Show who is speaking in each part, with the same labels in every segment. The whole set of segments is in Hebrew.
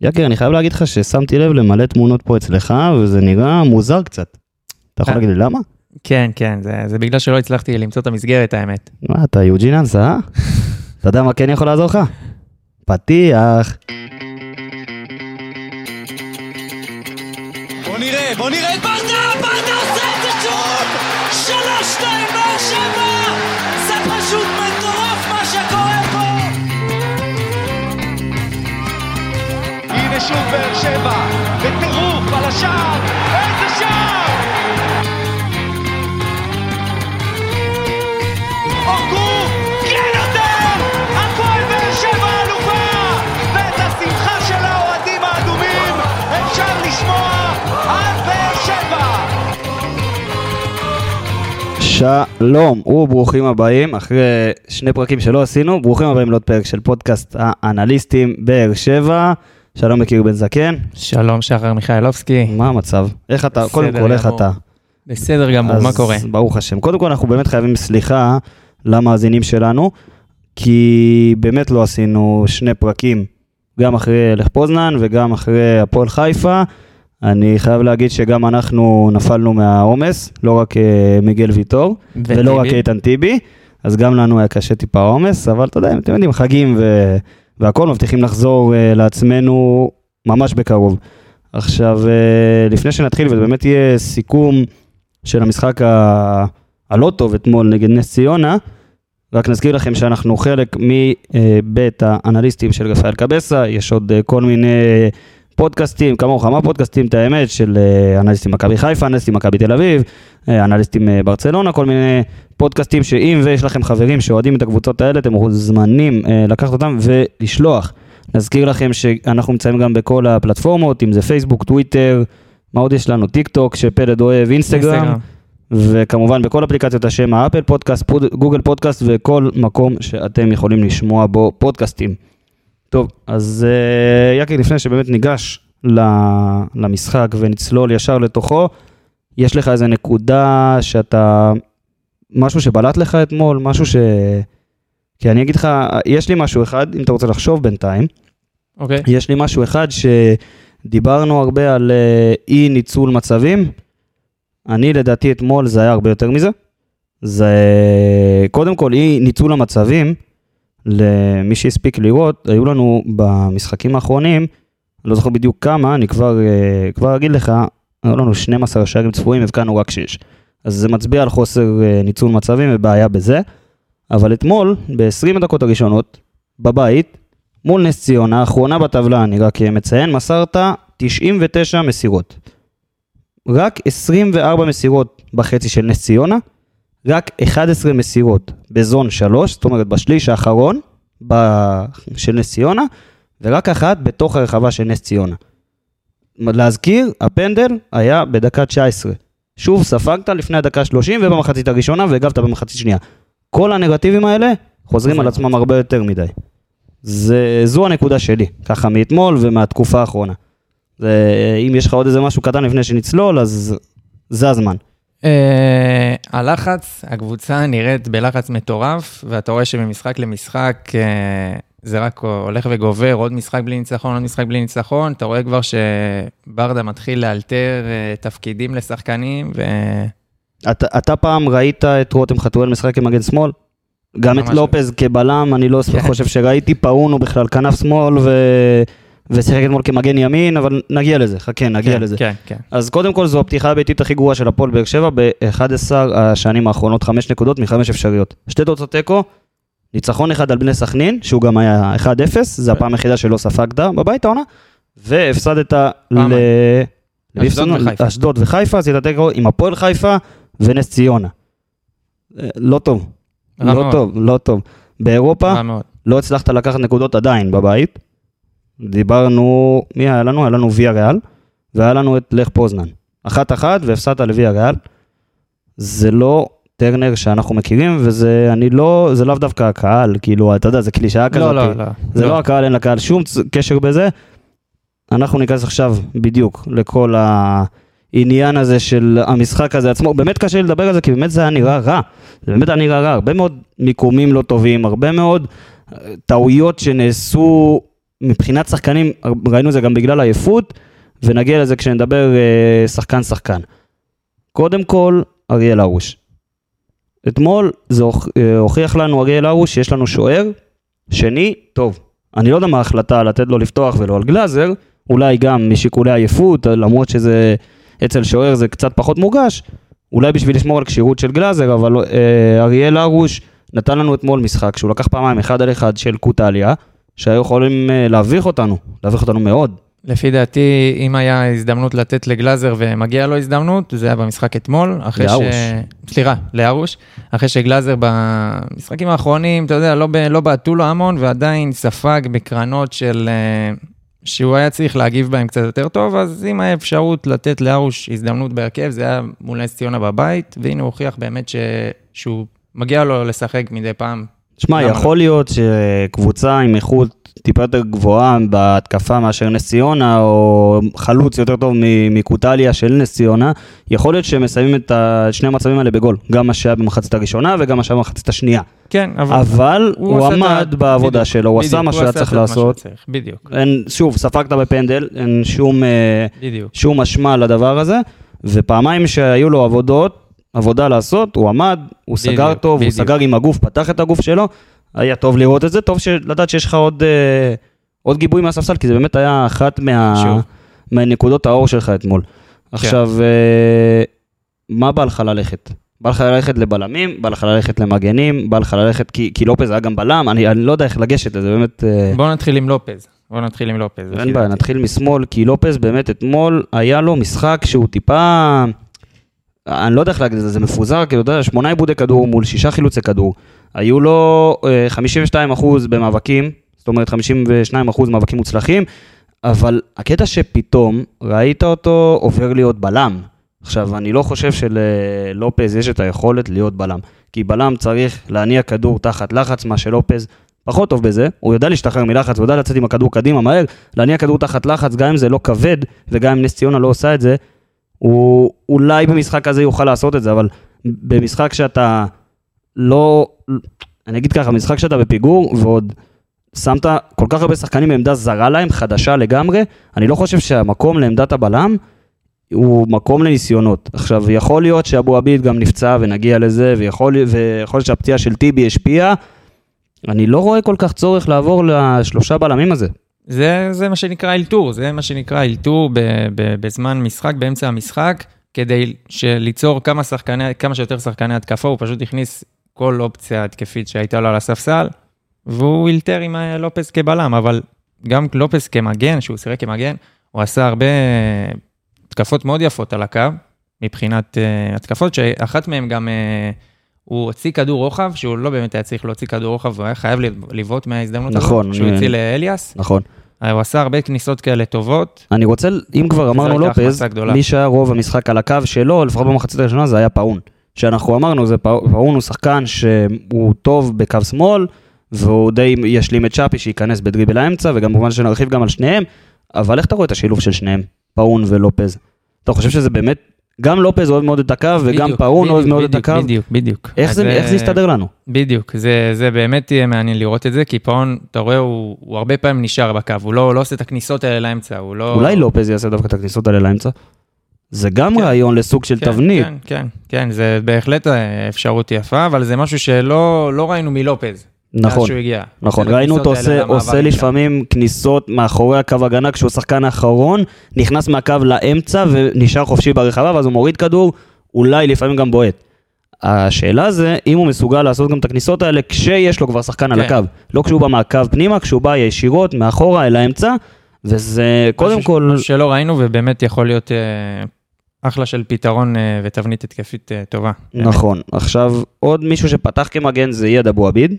Speaker 1: יקר, אני חייב להגיד לך ששמתי לב למלא תמונות פה אצלך, וזה נראה מוזר קצת. אתה יכול
Speaker 2: אה.
Speaker 1: להגיד לי למה?
Speaker 2: כן, כן, זה, זה בגלל שלא הצלחתי למצוא את המסגרת, האמת.
Speaker 1: מה, אתה יוג'יננס, אה? אתה יודע מה כן יכול לעזור לך? פתיח.
Speaker 3: בוא נראה, בוא נראה שוב באר שבע,
Speaker 4: בטירוף על השער, איזה שער! אורגו, כן יותר! הפועל באר שבע אלופה! ואת השמחה של האוהדים האדומים אפשר לשמוע על באר שבע!
Speaker 1: שלום וברוכים הבאים, אחרי שני פרקים שלא עשינו, ברוכים הבאים לעוד פרק של פודקאסט האנליסטים באר שבע. שלום יקיר בן זקן,
Speaker 2: שלום, שחר מיכאלובסקי.
Speaker 1: מה המצב? איך אתה? קודם כל, איך. אתה?
Speaker 2: בסדר גמור, מה
Speaker 1: אז
Speaker 2: קורה?
Speaker 1: ברוך השם. קודם כל, אנחנו באמת חייבים סליחה למאזינים שלנו, כי באמת לא עשינו שני פרקים, גם אחרי לך פוזנן וגם אחרי הפועל חיפה. אני חייב להגיד שגם אנחנו נפלנו מהעומס, לא רק אה, מיגל ויטור, ולא רק? איתן טיבי, אז גם לנו היה קשה טיפה עומס, אבל אתה יודע, אתם יודעים, חגים ו... והכל, מבטיחים לחזור uh, לעצמנו ממש בקרוב. עכשיו, uh, לפני שנתחיל, וזה באמת יהיה סיכום של המשחק ה... הלא טוב אתמול נגד נס ציונה, רק נזכיר לכם שאנחנו חלק מבית האנליסטים של רפאל קבסה, יש עוד כל מיני פודקאסטים, כמה וכמה פודקאסטים, את האמת, של uh, אנליסטים מכבי חיפה, אנליסטים מכבי תל אביב, uh, אנליסטים uh, ברצלונה, כל מיני פודקאסטים שאם ויש לכם חברים שאוהדים את הקבוצות האלה, אתם מוזמנים לקחת אותם ולשלוח. נזכיר לכם שאנחנו נמצאים גם בכל הפלטפורמות, אם זה פייסבוק, טוויטר, מה עוד יש לנו? טיק טוק, שפלד אוהב, אינסטגרם. וכמובן בכל אפליקציות השם ה Apple Podcast, פוד, Google Podcast וכל מקום שאתם יכולים לשמוע בו פודקאסטים. טוב, אז אה, יקי, לפני שבאמת ניגש למשחק ונצלול ישר לתוכו, יש לך איזה נקודה שאתה, משהו שבלט לך אתמול, משהו ש... כי אני אגיד לך, יש לי משהו אחד, אם אתה רוצה לחשוב בינתיים,
Speaker 2: אוקיי.
Speaker 1: יש לי משהו אחד שדיברנו הרבה על אה, אי ניצול מצבים. אני לדעתי אתמול זה היה הרבה יותר מזה. זה קודם כל אי ניצול המצבים, למי שהספיק לראות, היו לנו במשחקים האחרונים, לא זוכר בדיוק כמה, אני כבר, אה, כבר אגיד לך, היו לנו 12 שערים צפויים, הבקענו רק 6. אז זה מצביע על חוסר אה, ניצול מצבים ובעיה בזה. אבל אתמול, ב-20 הדקות הראשונות, בבית, מול נס ציונה, האחרונה בטבלה, אני רק מציין, מסרת 99 מסירות. רק 24 מסירות בחצי של נס ציונה, רק 11 מסירות בזון 3, זאת אומרת בשליש האחרון ב... של נס ציונה, ורק אחת בתוך הרחבה של נס ציונה. להזכיר, הפנדל היה בדקה 19. שוב ספגת לפני הדקה 30 ובמחצית הראשונה והגבת במחצית שנייה. כל הנרטיבים האלה חוזרים על עצמם הרבה יותר מדי. זה, זו הנקודה שלי, ככה מאתמול ומהתקופה האחרונה. זה, אם יש לך עוד איזה משהו קטן לפני שנצלול, אז זה הזמן.
Speaker 2: אה, הלחץ, הקבוצה נראית בלחץ מטורף, ואתה רואה שממשחק למשחק אה, זה רק הולך וגובר, עוד משחק בלי ניצחון, עוד משחק בלי ניצחון, אתה רואה כבר שברדה מתחיל לאלתר אה, תפקידים לשחקנים, ו...
Speaker 1: אתה, אתה פעם ראית את רותם חתואל משחק עם מגן שמאל? גם את
Speaker 2: ממש
Speaker 1: לופז כבלם, אני לא
Speaker 2: כן.
Speaker 1: חושב שראיתי, פאונו בכלל כנף שמאל ו... ושיחק אתמול כמגן ימין, אבל נגיע לזה, חכה, נגיע
Speaker 2: כן,
Speaker 1: לזה.
Speaker 2: כן, כן.
Speaker 1: אז קודם כל זו הפתיחה הביתית הכי גרועה של הפועל באר שבע ב-11 השנים האחרונות, חמש נקודות מחמש אפשריות. שתי תוצאות תיקו, ניצחון אחד על בני סכנין, שהוא גם היה 1-0, זה הפעם היחידה שלא ספגת בבית העונה, והפסדת ל...
Speaker 2: אשדוד? וחיפה.
Speaker 1: עשית תיקו עם הפועל חיפה ונס ציונה. אה, לא טוב, לא
Speaker 2: מאוד.
Speaker 1: טוב, לא טוב. באירופה. לא הצלחת לקחת נקודות עדיין בבית. דיברנו, מי היה לנו? היה לנו ויה ריאל, והיה לנו את לך פוזנן. אחת אחת והפסדת לוויה ריאל. זה לא טרנר שאנחנו מכירים, וזה, אני לא, זה לאו דווקא הקהל, כאילו, אתה יודע, זה קלישאה כזאת.
Speaker 2: לא, לא, לא.
Speaker 1: זה לא הקהל, אין לקהל שום קשר בזה. אנחנו ניכנס עכשיו בדיוק לכל העניין הזה של המשחק הזה עצמו. באמת קשה לי לדבר על זה, כי באמת זה היה נראה רע. זה באמת היה נראה רע. הרבה מאוד מיקומים לא טובים, הרבה מאוד אה, טעויות שנעשו מבחינת שחקנים, ראינו זה גם בגלל עייפות, ונגיע לזה כשנדבר אה, שחקן-שחקן. קודם כל, אריאל הרוש. אתמול זה אה, הוכיח לנו אריאל הרוש שיש לנו שוער, שני, טוב. אני לא יודע מה ההחלטה לתת לו לפתוח ולא על גלאזר, אולי גם משיקולי עייפות, למרות שזה אצל שוער זה קצת פחות מורגש, אולי בשביל לשמור על כשירות של גלאזר, אבל אה, אריאל הרוש נתן לנו אתמול משחק שהוא לקח פעמיים אחד על אחד של קוטליה, שהיו יכולים אה, להביך אותנו, להביך אותנו מאוד.
Speaker 2: לפי דעתי, אם היה הזדמנות לתת לגלאזר ומגיע לו הזדמנות, זה היה במשחק אתמול. אחרי
Speaker 1: לארוש.
Speaker 2: ש... סליחה, לארוש. אחרי שגלאזר במשחקים האחרונים, אתה יודע, לא, ב... לא בעטו לו המון, ועדיין ספג בקרנות של... אה, שהוא היה צריך להגיב בהם קצת יותר טוב, אז אם היה אפשרות לתת לארוש הזדמנות בהרכב, זה היה מול נס ציונה בבית, והנה הוא הוכיח באמת ש... שהוא מגיע לו לשחק מדי פעם.
Speaker 1: שמע, יכול להיות שקבוצה עם איכות טיפה יותר גבוהה בהתקפה מאשר נס ציונה, או חלוץ יותר טוב מקוטליה של נס ציונה, יכול להיות שהם מסיימים את שני המצבים האלה בגול, גם מה שהיה במחצית הראשונה וגם מה שהיה במחצית השנייה.
Speaker 2: כן, אבל...
Speaker 1: אבל הוא
Speaker 2: עשה את ה-
Speaker 1: עמד בעבודה
Speaker 2: בדיוק,
Speaker 1: שלו, הוא עשה
Speaker 2: בדיוק,
Speaker 1: מה שהיה
Speaker 2: עשה
Speaker 1: צריך
Speaker 2: את
Speaker 1: לעשות.
Speaker 2: בדיוק,
Speaker 1: אין, שוב, ספגת בפנדל, אין שום, אה. שום אשמה לדבר הזה, ופעמיים שהיו לו עבודות, עבודה לעשות, הוא עמד, הוא
Speaker 2: בדיוק,
Speaker 1: סגר טוב, הוא
Speaker 2: בדיוק.
Speaker 1: סגר עם הגוף, פתח את הגוף שלו, היה טוב לראות את זה, טוב ש- לדעת שיש לך עוד, אה, עוד גיבוי מהספסל, כי זה באמת היה אחת מה,
Speaker 2: שוב.
Speaker 1: מהנקודות האור שלך אתמול.
Speaker 2: כן.
Speaker 1: עכשיו, אה, מה בא לך ללכת? בא לך ללכת לבלמים, בא לך ללכת למגנים, בא לך ללכת, כי, כי לופז היה גם בלם, אני, אני לא יודע איך לגשת לזה, באמת... אה,
Speaker 2: בואו נתחיל עם לופז. בואו נתחיל עם לופז.
Speaker 1: אין בעיה. נתחיל משמאל, כי לופז באמת אתמול היה לו משחק שהוא טיפה... אני לא יודע איך להגיד את זה, זה מפוזר, כאילו, אתה יודע, שמונה עיבודי כדור מול שישה חילוצי כדור. היו לו אה, 52% במאבקים, זאת אומרת 52% מאבקים מוצלחים, אבל הקטע שפתאום ראית אותו עובר להיות בלם. עכשיו, אני לא חושב שללופז יש את היכולת להיות בלם, כי בלם צריך להניע כדור תחת לחץ, מה שלופז פחות טוב בזה, הוא יודע להשתחרר מלחץ, הוא יודע לצאת עם הכדור קדימה מהר, להניע כדור תחת לחץ, גם אם זה לא כבד, וגם אם נס ציונה לא עושה את זה, הוא אולי במשחק הזה יוכל לעשות את זה, אבל במשחק שאתה לא, אני אגיד ככה, משחק שאתה בפיגור, ועוד שמת כל כך הרבה שחקנים בעמדה זרה להם, חדשה לגמרי, אני לא חושב שהמקום לעמדת הבלם הוא מקום לניסיונות. עכשיו, יכול להיות שאבו עביד גם נפצע ונגיע לזה, ויכול, ויכול להיות שהפציעה של טיבי השפיעה. אני לא רואה כל כך צורך לעבור לשלושה בלמים הזה.
Speaker 2: זה, זה מה שנקרא אלתור, זה מה שנקרא אלתור בזמן משחק, באמצע המשחק, כדי ליצור כמה, שחקני, כמה שיותר שחקני התקפה, הוא פשוט הכניס כל אופציה התקפית שהייתה לו על הספסל, והוא אילתר עם אה, לופס כבלם, אבל גם לופס כמגן, שהוא שיחק כמגן, הוא עשה הרבה התקפות מאוד יפות על הקו, מבחינת uh, התקפות, שאחת מהן גם, uh, הוא הוציא כדור רוחב, שהוא לא באמת היה צריך להוציא כדור רוחב, והוא היה חייב לבעוט מההזדמנות
Speaker 1: נכון,
Speaker 2: הזאת, שהוא הוציא לאליאס.
Speaker 1: נכון.
Speaker 2: אה, הוא עשה הרבה כניסות כאלה טובות.
Speaker 1: אני רוצה, אם כבר אמרנו לופז. מי שהיה רוב המשחק על הקו שלו, לפחות במחצית הראשונה, זה היה פאון. שאנחנו אמרנו, זה פאו- פאון הוא שחקן שהוא טוב בקו שמאל, והוא די ישלים את צ'אפי שייכנס בדריבל האמצע, וגם כמובן שנרחיב גם על שניהם, אבל איך אתה רואה את השילוב של שניהם, פאון ולופז? אתה חושב שזה באמת, גם לופז אוהב מאוד את הקו, וגם
Speaker 2: בדיוק,
Speaker 1: פאון אוהב מאוד את הקו?
Speaker 2: בדיוק, בדיוק.
Speaker 1: איך זה איך
Speaker 2: אה,
Speaker 1: זה יסתדר לנו?
Speaker 2: בדיוק, זה, זה באמת יהיה מעניין לראות את זה, כי פאון, אתה רואה, הוא, הוא הרבה פעמים נשאר בקו, הוא לא, לא עושה את הכניסות האלה לאמצע, הוא לא...
Speaker 1: אולי לופז יעשה דווקא את הכניסות האלה לאמצע? זה גם
Speaker 2: כן.
Speaker 1: רעיון לסוג של
Speaker 2: כן,
Speaker 1: תבנית.
Speaker 2: כן, כן, כן, זה בהחלט אה, אפשרות יפה, אבל זה משהו שלא לא ראינו מלופז.
Speaker 1: נכון.
Speaker 2: שהוא הגיע.
Speaker 1: נכון,
Speaker 2: את
Speaker 1: ראינו אותו עושה, עושה
Speaker 2: למעברים שם.
Speaker 1: לפעמים כניסות מאחורי הקו הגנה כשהוא השחקן האחרון, נכנס מהקו לאמצע ונשאר חופשי ברחבה, ואז הוא מוריד כדור, אולי לפעמים גם בועט. השאלה זה אם הוא מסוגל לעשות גם את הכניסות האלה כשיש לו כבר שחקן על
Speaker 2: כן.
Speaker 1: הקו. לא כשהוא בא מהקו פנימה, כשהוא בא ישירות מאחורה אל האמצע, וזה קודם
Speaker 2: משהו-
Speaker 1: כל...
Speaker 2: שלא ראינו, ובאמת יכול להיות אה, אחלה של פתרון אה, ותבנית התקפית אה, טובה.
Speaker 1: נכון. עכשיו, עוד מישהו שפתח כמגן זה אייד אבו עביד,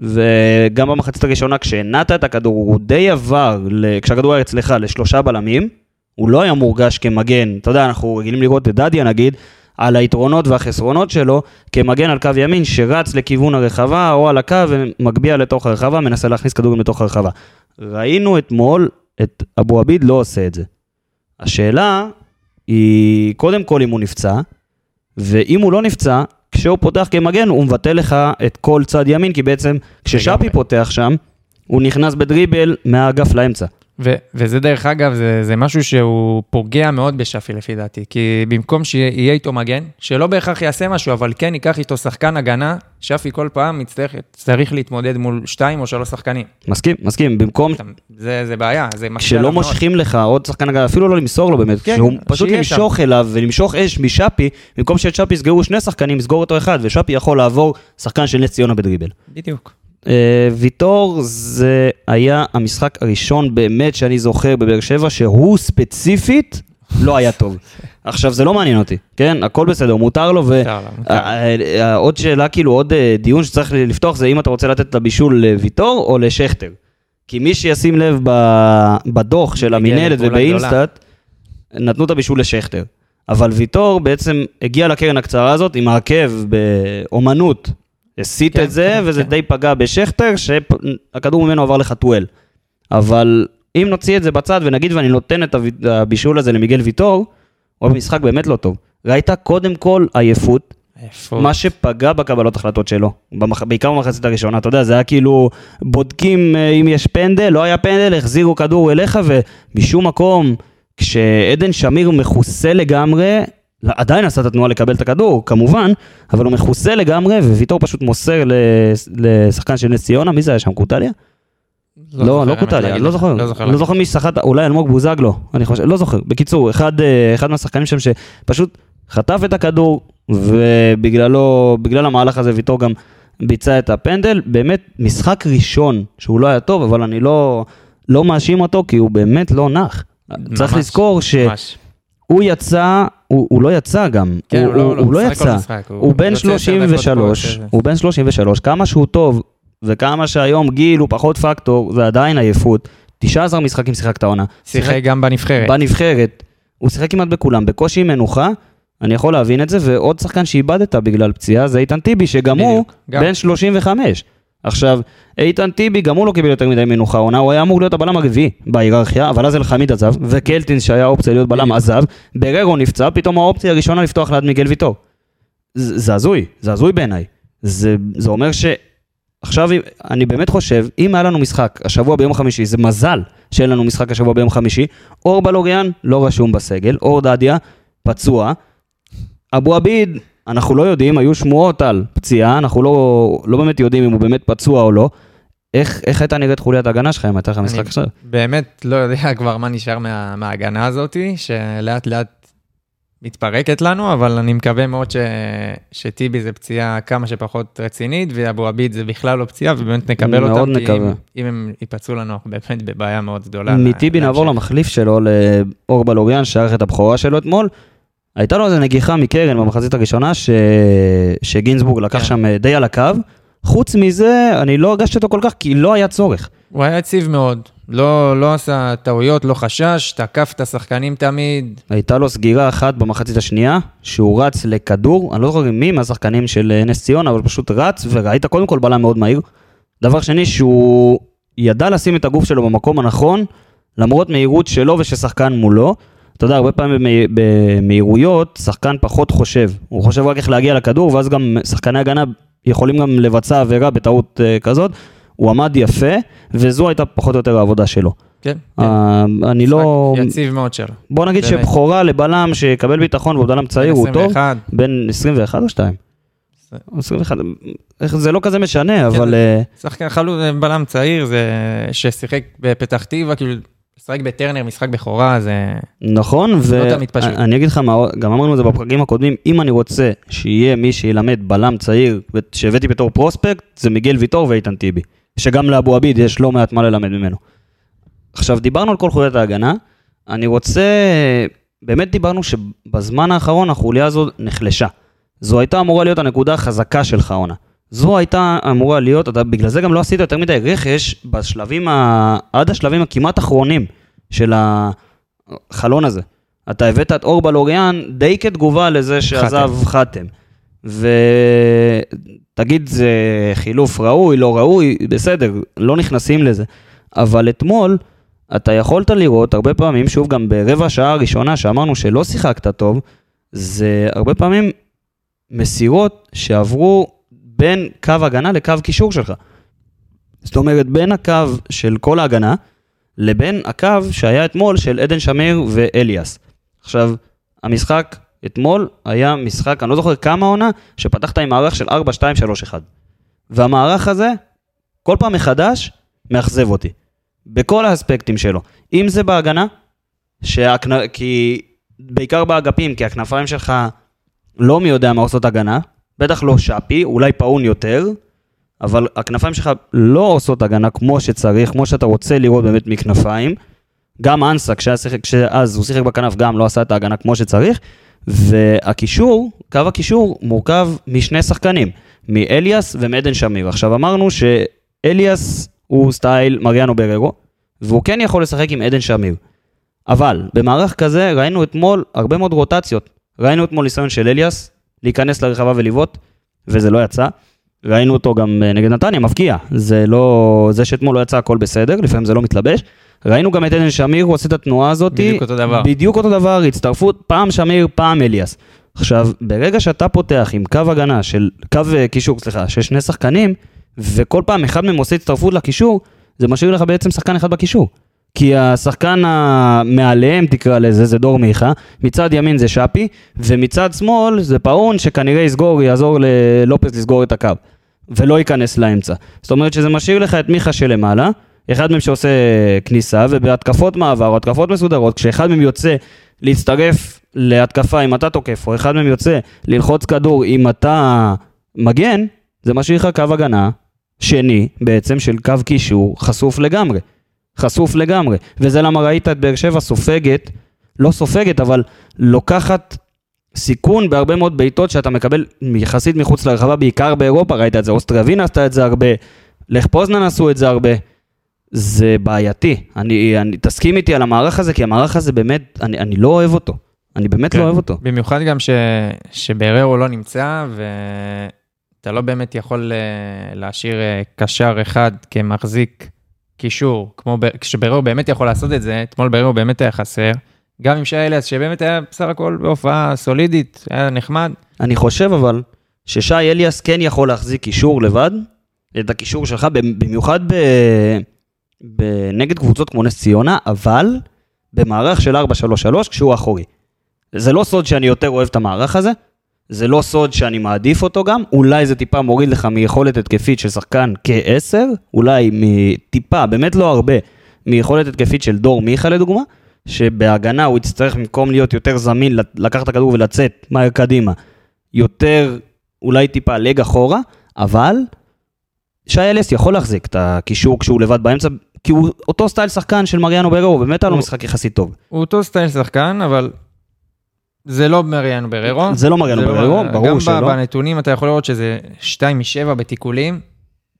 Speaker 1: וגם במחצית הראשונה כשהנעת את הכדור, הוא די עבר, כשהכדור היה אצלך, לשלושה בלמים, הוא לא היה מורגש כמגן, אתה יודע, אנחנו רגילים לראות את דדיה נגיד, על היתרונות והחסרונות שלו, כמגן על קו ימין שרץ לכיוון הרחבה, או על הקו ומגביה לתוך הרחבה, מנסה להכניס כדורים לתוך הרחבה. ראינו אתמול את אבו עביד לא עושה את זה. השאלה היא, קודם כל אם הוא נפצע, ואם הוא לא נפצע, כשהוא פותח כמגן, הוא מבטל לך את כל צד ימין, כי בעצם כששאפי. פותח שם, הוא נכנס בדריבל מהאגף לאמצע.
Speaker 2: ו- וזה דרך אגב, זה, זה משהו שהוא פוגע מאוד בשפי לפי דעתי, כי במקום שיהיה איתו מגן, שלא בהכרח יעשה משהו, אבל כן ייקח איתו שחקן הגנה, שפי כל פעם יצטרך, צריך להתמודד מול שתיים או שלוש שחקנים.
Speaker 1: מסכים, מסכים, במקום
Speaker 2: זה, זה בעיה, זה מקשה
Speaker 1: כשלא
Speaker 2: מאוד.
Speaker 1: מושכים לך עוד שחקן הגנה, אפילו לא למסור לו באמת,
Speaker 2: כן,
Speaker 1: שהוא פשוט
Speaker 2: שיהיה שם.
Speaker 1: למשוך אליו ולמשוך אש משאפי, במקום שאת שפי יסגרו שני שחקנים, יסגור אותו אחד, ושאפי יכול לעבור שחקן של נס ציונה בדריבל.
Speaker 2: בדיוק.
Speaker 1: אה, ויטור זה היה המשחק הראשון באמת שאני זוכר בבאר שבע, שהוא ספציפית לא היה טוב. עכשיו זה לא מעניין אותי, כן? הכל בסדר, מותר לו ו...
Speaker 2: מותר לו, מותר.
Speaker 1: אה, אה, שאלה, כאילו עוד דיון שצריך לפתוח זה אם אתה רוצה לתת את הבישול לוויטור או לשכטר. כי מי שישים לב בדוח של המינהלת ובאינסטאט, נתנו את הבישול לשכטר. אבל ויטור בעצם הגיע לקרן הקצרה הזאת עם העקב באומנות. הסיט
Speaker 2: כן,
Speaker 1: את זה,
Speaker 2: כן,
Speaker 1: וזה
Speaker 2: כן.
Speaker 1: די פגע בשכטר, שהכדור ממנו עבר לחתואל. אבל אם נוציא את זה בצד ונגיד ואני נותן את הבישול הזה למיגל ויטור, הוא במשחק באמת לא טוב. ראית קודם כל עייפות,
Speaker 2: איפה?
Speaker 1: מה שפגע בקבלות החלטות שלו, במח... בעיקר במחצית הראשונה, אתה יודע, זה היה כאילו, בודקים אה, אם יש פנדל, לא היה פנדל, החזירו כדור אליך, ומשום מקום, כשעדן שמיר מכוסה לגמרי, עדיין עשה את התנועה לקבל את הכדור, כמובן, אבל הוא מכוסה לגמרי, וויטור פשוט מוסר לשחקן של נס ציונה, מי זה היה שם, קוטליה? לא, לא
Speaker 2: האמת
Speaker 1: קוטליה, לא. זוכר,
Speaker 2: לא זוכר.
Speaker 1: לא. זוכר מי סחט, אולי אלמוג בוזגלו, אני חושב, לא זוכר. בקיצור, אחד, אה, אחד מהשחקנים שם שפשוט חטף את הכדור, ובגללו, בגלל המהלך הזה ויטור גם ביצע את הפנדל. באמת, משחק ראשון שהוא לא היה טוב, אבל אני לא, לא מאשים אותו, כי הוא באמת לא נח. צריך
Speaker 2: ממש,
Speaker 1: לזכור שהוא. יצא, הוא, הוא לא יצא גם,
Speaker 2: כן,
Speaker 1: הוא,
Speaker 2: הוא לא-
Speaker 1: הוא,
Speaker 2: לא,
Speaker 1: הוא לא יצא,
Speaker 2: משחק, הוא
Speaker 1: הוא בן
Speaker 2: עשר דקות
Speaker 1: 33,
Speaker 2: פה,
Speaker 1: הוא בן 33, כמה שהוא טוב, וכמה שהיום גיל הוא פחות פקטור, זה עדיין עייפות. 19 משחקים שיחקת העונה.
Speaker 2: שיחק גם בנבחרת.
Speaker 1: בנבחרת, הוא שיחק כמעט בכולם, בקושי מנוחה, אני יכול להבין את זה, ועוד שחקן שאיבדת בגלל פציעה זה איתן טיבי, שגם הוא. בן 35. עכשיו, איתן טיבי גם הוא לא קיבל יותר מדי מנוחה עונה, הוא היה אמור להיות הבלם הרביעי בהיררכיה, אבל אז אלחמיד עזב, וקלטינס שהיה אופציה להיות בלם. עזב, בררו נפצע, פתאום האופציה הראשונה לפתוח ליד מיגל ויטור. זה הזוי, זה הזוי בעיניי. זה, זה אומר ש... עכשיו, אני באמת חושב, אם היה לנו משחק השבוע ביום חמישי, זה מזל שאין לנו משחק השבוע ביום חמישי, אור בלוריאן לא רשום בסגל, אור דדיה פצוע, אבו עביד, אנחנו לא יודעים, היו שמועות על פציעה, אנחנו לא, לא באמת יודעים אם הוא באמת פצוע או לא. איך, איך הייתה נראית חוליית ההגנה שלך אם הייתה לך משחק עכשיו?
Speaker 2: באמת לא יודע כבר מה נשאר מה, מההגנה הזאתי, שלאט לאט מתפרקת לנו, אבל אני מקווה מאוד ש, שטיבי זה פציעה כמה שפחות רצינית, ואבו עביד זה בכלל לא פציעה, ובאמת נקבל
Speaker 1: מאוד
Speaker 2: אותם, כי
Speaker 1: נקווה.
Speaker 2: אם, אם הם ייפצעו לנו, אנחנו באמת בבעיה מאוד גדולה.
Speaker 1: מטיבי נעבור. למחליף שלו, לאור בלוריאן, שערך את הבכורה שלו אתמול. הייתה לו איזה נגיחה מקרן במחצית הראשונה, ש... שגינזבורג לקח
Speaker 2: כן.
Speaker 1: שם אה, די על הקו. חוץ מזה, אני לא הרגשתי אותו כל כך, כי לא היה צורך.
Speaker 2: הוא היה יציב מאוד, לא, לא עשה טעויות, לא חשש, תקף את השחקנים תמיד.
Speaker 1: הייתה לו סגירה אחת במחצית השנייה, שהוא רץ לכדור, אני לא זוכר מי מהשחקנים של אה, נס ציונה, אבל פשוט רץ, וראית קודם כל בלם מאוד מהיר. דבר שני, שהוא ידע לשים את הגוף שלו במקום הנכון, למרות מהירות שלו ושל שחקן מולו. אתה יודע, הרבה פעמים במהיר- במהירויות, שחקן פחות חושב. הוא חושב רק איך להגיע לכדור, ואז גם שחקני הגנה יכולים גם לבצע עבירה בטעות אה, כזאת. הוא עמד יפה, וזו הייתה פחות או יותר העבודה שלו.
Speaker 2: כן, כן.
Speaker 1: אה, אני לא...
Speaker 2: יציב מאוד שלו.
Speaker 1: בוא נגיד
Speaker 2: באמת.
Speaker 1: שבכורה לבלם שיקבל ביטחון והוא בלם צעיר הוא טוב,
Speaker 2: 21.
Speaker 1: בין 21 או 2? 21, איך זה לא כזה משנה, אבל אה,
Speaker 2: שחקן חלוץ, בלם צעיר, זה ששיחק בפתח תקווה, כאילו, לשחק בטרנר, משחק בכורה, זה...
Speaker 1: נכון,
Speaker 2: לא תמיד פשוט.
Speaker 1: ואני אגיד לך מה, גם אמרנו את זה בפרקים הקודמים, אם אני רוצה שיהיה מי שילמד בלם צעיר, שהבאתי בתור פרוספקט, זה מיגל ויטור ואיתן טיבי, שגם לאבו עביד יש לא מעט מה ללמד ממנו. עכשיו, דיברנו על כל חוליית ההגנה, אני רוצה, באמת דיברנו שבזמן האחרון החוליה הזו נחלשה. זו הייתה אמורה להיות הנקודה החזקה שלך העונה. זו הייתה אמורה להיות, אתה, בגלל זה גם לא עשית יותר מדי רכש בשלבים, ה, עד השלבים הכמעט אחרונים של החלון הזה. אתה הבאת את אור בלוריאן די כתגובה לזה שעזב חתם. ותגיד, זה חילוף ראוי, לא ראוי, בסדר, לא נכנסים לזה. אבל אתמול, אתה יכולת לראות הרבה פעמים, שוב, גם ברבע שעה הראשונה שאמרנו שלא שיחקת טוב, זה הרבה פעמים מסירות שעברו בין קו הגנה לקו קישור שלך. זאת אומרת, בין הקו של כל ההגנה, לבין הקו שהיה אתמול של עדן שמיר ואליאס. עכשיו, המשחק אתמול היה משחק, אני לא זוכר כמה עונה, שפתחת עם מערך של 4, 2, 3, 1. והמערך הזה, כל פעם מחדש, מאכזב אותי. בכל האספקטים שלו. אם זה בהגנה, שהכנ... כי בעיקר באגפים, כי הכנפיים שלך לא מי יודע מה עושות הגנה, בטח לא שפי, אולי פאון יותר, אבל הכנפיים שלך לא עושות הגנה כמו שצריך, כמו שאתה רוצה לראות באמת מכנפיים. גם אנסה, כשאז הוא שיחק בכנף, גם לא עשה את ההגנה כמו שצריך. והקישור, קו הקישור מורכב משני שחקנים, מאליאס ומעדן שמיר. עכשיו אמרנו שאליאס הוא סטייל מריאנו בררו, והוא כן יכול לשחק עם עדן שמיר. אבל במערך כזה ראינו אתמול הרבה מאוד רוטציות. ראינו אתמול ניסיון של אליאס להיכנס לרחבה ולבעוט, וזה לא יצא. ראינו אותו גם אה, נגד נתניה, מפקיע. זה לא... זה שאתמול לא יצא הכל בסדר, לפעמים זה לא מתלבש. ראינו גם את עדן שמיר, הוא עושה את התנועה הזאת.
Speaker 2: בדיוק אותו דבר.
Speaker 1: בדיוק אותו דבר, הצטרפות, פעם שמיר, פעם אליאס. עכשיו, ברגע שאתה פותח עם קו הגנה של, קו אה, קישור, סליחה, של שני שחקנים, וכל פעם אחד מהם עושה הצטרפות לקישור, זה משאיר לך בעצם שחקן אחד בקישור. כי השחקן המעליהם, תקרא לזה, זה דור מיכה, מצד ימין זה שפי, ומצד שמאל זה פאון שכנראה יסגור, יעזור ללופס לסגור את הקו, ולא ייכנס לאמצע. זאת אומרת שזה משאיר לך את מיכה שלמעלה, אחד מהם שעושה כניסה, ובהתקפות מעבר או התקפות מסודרות, כשאחד מהם יוצא להצטרף להתקפה אם אתה תוקף, או אחד מהם יוצא ללחוץ כדור אם אתה מגן, זה משאיר לך קו הגנה שני בעצם של קו קישור חשוף לגמרי. חשוף לגמרי. וזה למה ראית את באר שבע סופגת, לא סופגת, אבל לוקחת סיכון בהרבה מאוד בעיטות שאתה מקבל יחסית מחוץ לרחבה, בעיקר באירופה, ראית את זה, אוסטרווין עשתה את זה הרבה, לך פוזנן עשו את זה הרבה. זה בעייתי. אני, אני, תסכים איתי על המערך הזה, כי המערך הזה באמת, אני, אני לא אוהב אותו. אני באמת
Speaker 2: כן.
Speaker 1: לא אוהב אותו.
Speaker 2: במיוחד גם ש... שבררו לא נמצא, ואתה לא באמת יכול אה, להשאיר אה, קשר אחד כמחזיק קישור, כמו ב... כשבררו באמת יכול לעשות את זה, אתמול בררו באמת היה חסר. גם עם שי אליאס, שבאמת היה בסך הכל בהופעה סולידית, היה נחמד.
Speaker 1: אני חושב אבל, ששי אליאס כן יכול להחזיק קישור לבד, את הקישור שלך, במיוחד ב... ב... נגד קבוצות כמו נס ציונה, אבל במערך של 4-3-3 כשהוא אחורי. זה לא סוד שאני יותר אוהב את המערך הזה, זה לא סוד שאני מעדיף אותו גם, אולי זה טיפה מוריד לך מיכולת התקפית של שחקן כ-10, אולי מטיפה, באמת לא הרבה, מיכולת התקפית של דור מיכה לדוגמה, שבהגנה הוא יצטרך במקום להיות יותר זמין, לקחת את הכדור ולצאת מהר קדימה, יותר אולי טיפה לג אחורה, אבל שי אלס יכול להחזיק את הקישור כשהוא לבד באמצע, כי הוא אותו סטייל שחקן של מריאנו הוא באמת היה לו משחק יחסית טוב.
Speaker 2: הוא אותו סטייל שחקן, אבל זה לא מריאנו בררו.
Speaker 1: זה לא מריאנו
Speaker 2: זה
Speaker 1: בררו, ברור
Speaker 2: גם
Speaker 1: שלא.
Speaker 2: גם בנתונים אתה יכול לראות שזה 2 מ-7 בתיקולים,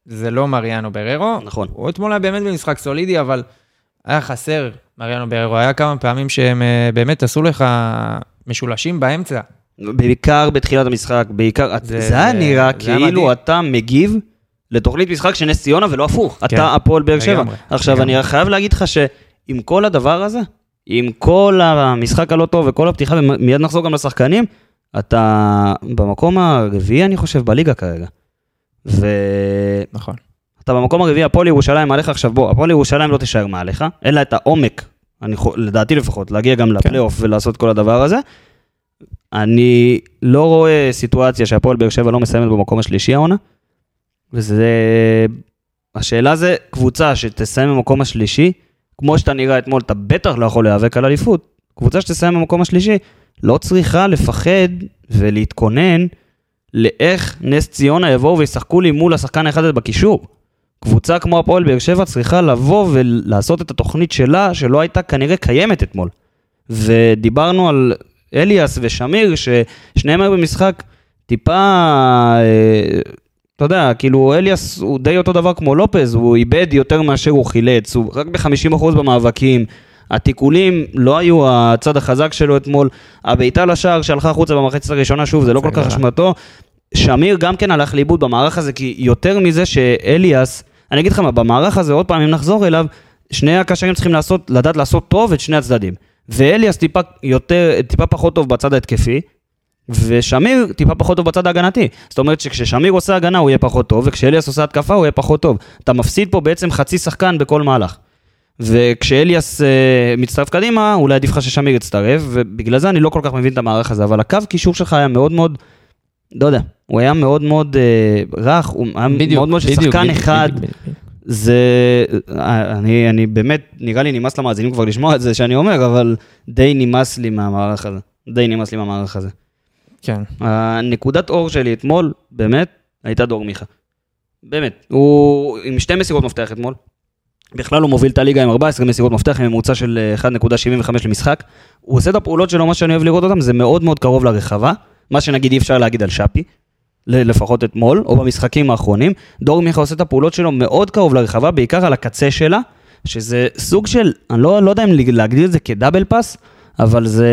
Speaker 2: זה לא מריאנו בררו.
Speaker 1: נכון.
Speaker 2: הוא אתמול היה באמת במשחק סולידי, אבל היה חסר מריאנו בררו. היה כמה פעמים שהם אה, באמת עשו לך משולשים באמצע.
Speaker 1: בעיקר בתחילת המשחק, בעיקר, זה,
Speaker 2: זה-
Speaker 1: היה נראה
Speaker 2: זה
Speaker 1: כאילו
Speaker 2: מדהים.
Speaker 1: אתה מגיב לתוכנית משחק של נס ציונה ולא הפוך,
Speaker 2: כן,
Speaker 1: אתה הפועל באר שבע. עכשיו,
Speaker 2: לגמרי.
Speaker 1: אני חייב להגיד לך שעם כל הדבר הזה, עם כל המשחק הלא טוב וכל הפתיחה, ומיד נחזור גם לשחקנים, אתה במקום הרביעי, אני חושב, בליגה כרגע. ואתה
Speaker 2: נכון.
Speaker 1: במקום הרביעי, הפועל ירושלים מעליך עכשיו, בוא, הפועל ירושלים לא תישאר מעליך, אין לה את העומק, אני, לדעתי לפחות, להגיע גם
Speaker 2: כן.
Speaker 1: לפלייאוף ולעשות כל הדבר הזה. אני לא רואה סיטואציה שהפועל באר שבע לא מסיימת במקום השלישי העונה, וזה... השאלה זה קבוצה שתסיים במקום השלישי, כמו שאתה נראה אתמול, אתה בטח לא יכול להיאבק על אליפות. קבוצה שתסיים במקום השלישי לא צריכה לפחד ולהתכונן לאיך נס ציונה יבואו וישחקו לי מול השחקן האחד הזה בקישור. קבוצה כמו הפועל באר שבע צריכה לבוא ולעשות את התוכנית שלה, שלא הייתה כנראה קיימת אתמול. ודיברנו על אליאס ושמיר, ששניהם היו במשחק טיפה, אה, אתה יודע, כאילו אליאס הוא די אותו דבר כמו לופז, הוא איבד יותר מאשר הוא חילץ, הוא רק ב-50% במאבקים. התיקולים לא היו הצד החזק שלו אתמול, הבעיטה לשער שהלכה החוצה במחצית הראשונה, שוב, זה לא כל כך. אשמתו. שמיר גם כן הלך לאיבוד במערך הזה, כי יותר מזה שאליאס, אני אגיד לך מה, במערך הזה, עוד פעם, אם נחזור אליו, שני הקשרים צריכים לעשות, לדעת לעשות טוב את שני הצדדים. ואליאס טיפה יותר, טיפה פחות טוב בצד ההתקפי, ושמיר טיפה פחות טוב בצד ההגנתי. זאת אומרת שכששמיר עושה הגנה הוא יהיה פחות טוב, וכשאליאס עושה התקפה הוא יהיה פחות טוב. אתה מפסיד פה בעצם חצי שחקן בכל מהלך. וכשאליאס אה, מצטרף קדימה, אולי עדיף לך ששמיר יצטרף, ובגלל זה אני לא כל כך מבין את המערך הזה, אבל הקו קישור שלך היה מאוד מאוד, לא יודע, הוא היה מאוד מאוד אה, רך, הוא היה מאוד מאוד של שחקן
Speaker 2: בדיוק,
Speaker 1: אחד,
Speaker 2: בדיוק, בדיוק.
Speaker 1: זה, אה, אני, אני באמת, נראה לי נמאס למאזינים כבר לשמוע את זה שאני אומר, אבל די נמאס לי מהמערך הזה, די נמאס לי מהמערך הזה.
Speaker 2: כן.
Speaker 1: הנקודת אור שלי אתמול, באמת, הייתה דור מיכה. באמת. הוא עם שתי מסירות מפתח אתמול. בכלל הוא מוביל את הליגה עם 14 מסירות מפתח, עם ממוצע של אה, 1.75 למשחק. הוא עושה את הפעולות שלו, מה שאני אוהב לראות אותם, זה מאוד מאוד קרוב לרחבה. מה שנגיד אי אפשר להגיד על שפי, לפחות אתמול, או במשחקים האחרונים. דור מיכה עושה את הפעולות שלו מאוד קרוב לרחבה, בעיקר על הקצה שלה, שזה סוג של, אני לא, לא יודע אם להגדיר את זה כדאבל פאס, אבל זה,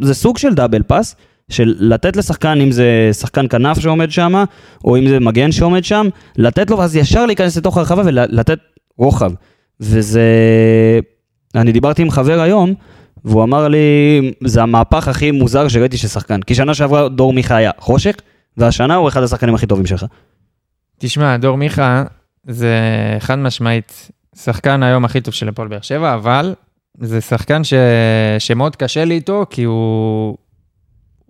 Speaker 1: זה סוג של דאבל פאס, של לתת לשחקן, אם זה שחקן כנף שעומד שם, או אם זה מגן שעומד שם, לתת לו ואז ישר להיכנס לתוך הרחבה ולתת רוחב. וזה... אני דיברתי עם חבר היום, והוא אמר לי, זה המהפך הכי מוזר שראיתי של שחקן. כי שנה שעברה דור מיכה היה חושך, והשנה הוא אחד השחקנים הכי טובים שלך.
Speaker 2: תשמע, דור מיכה זה חד משמעית שחקן היום הכי טוב של הפועל באר שבע, אבל זה שחקן ש... שמאוד קשה לי איתו, כי הוא...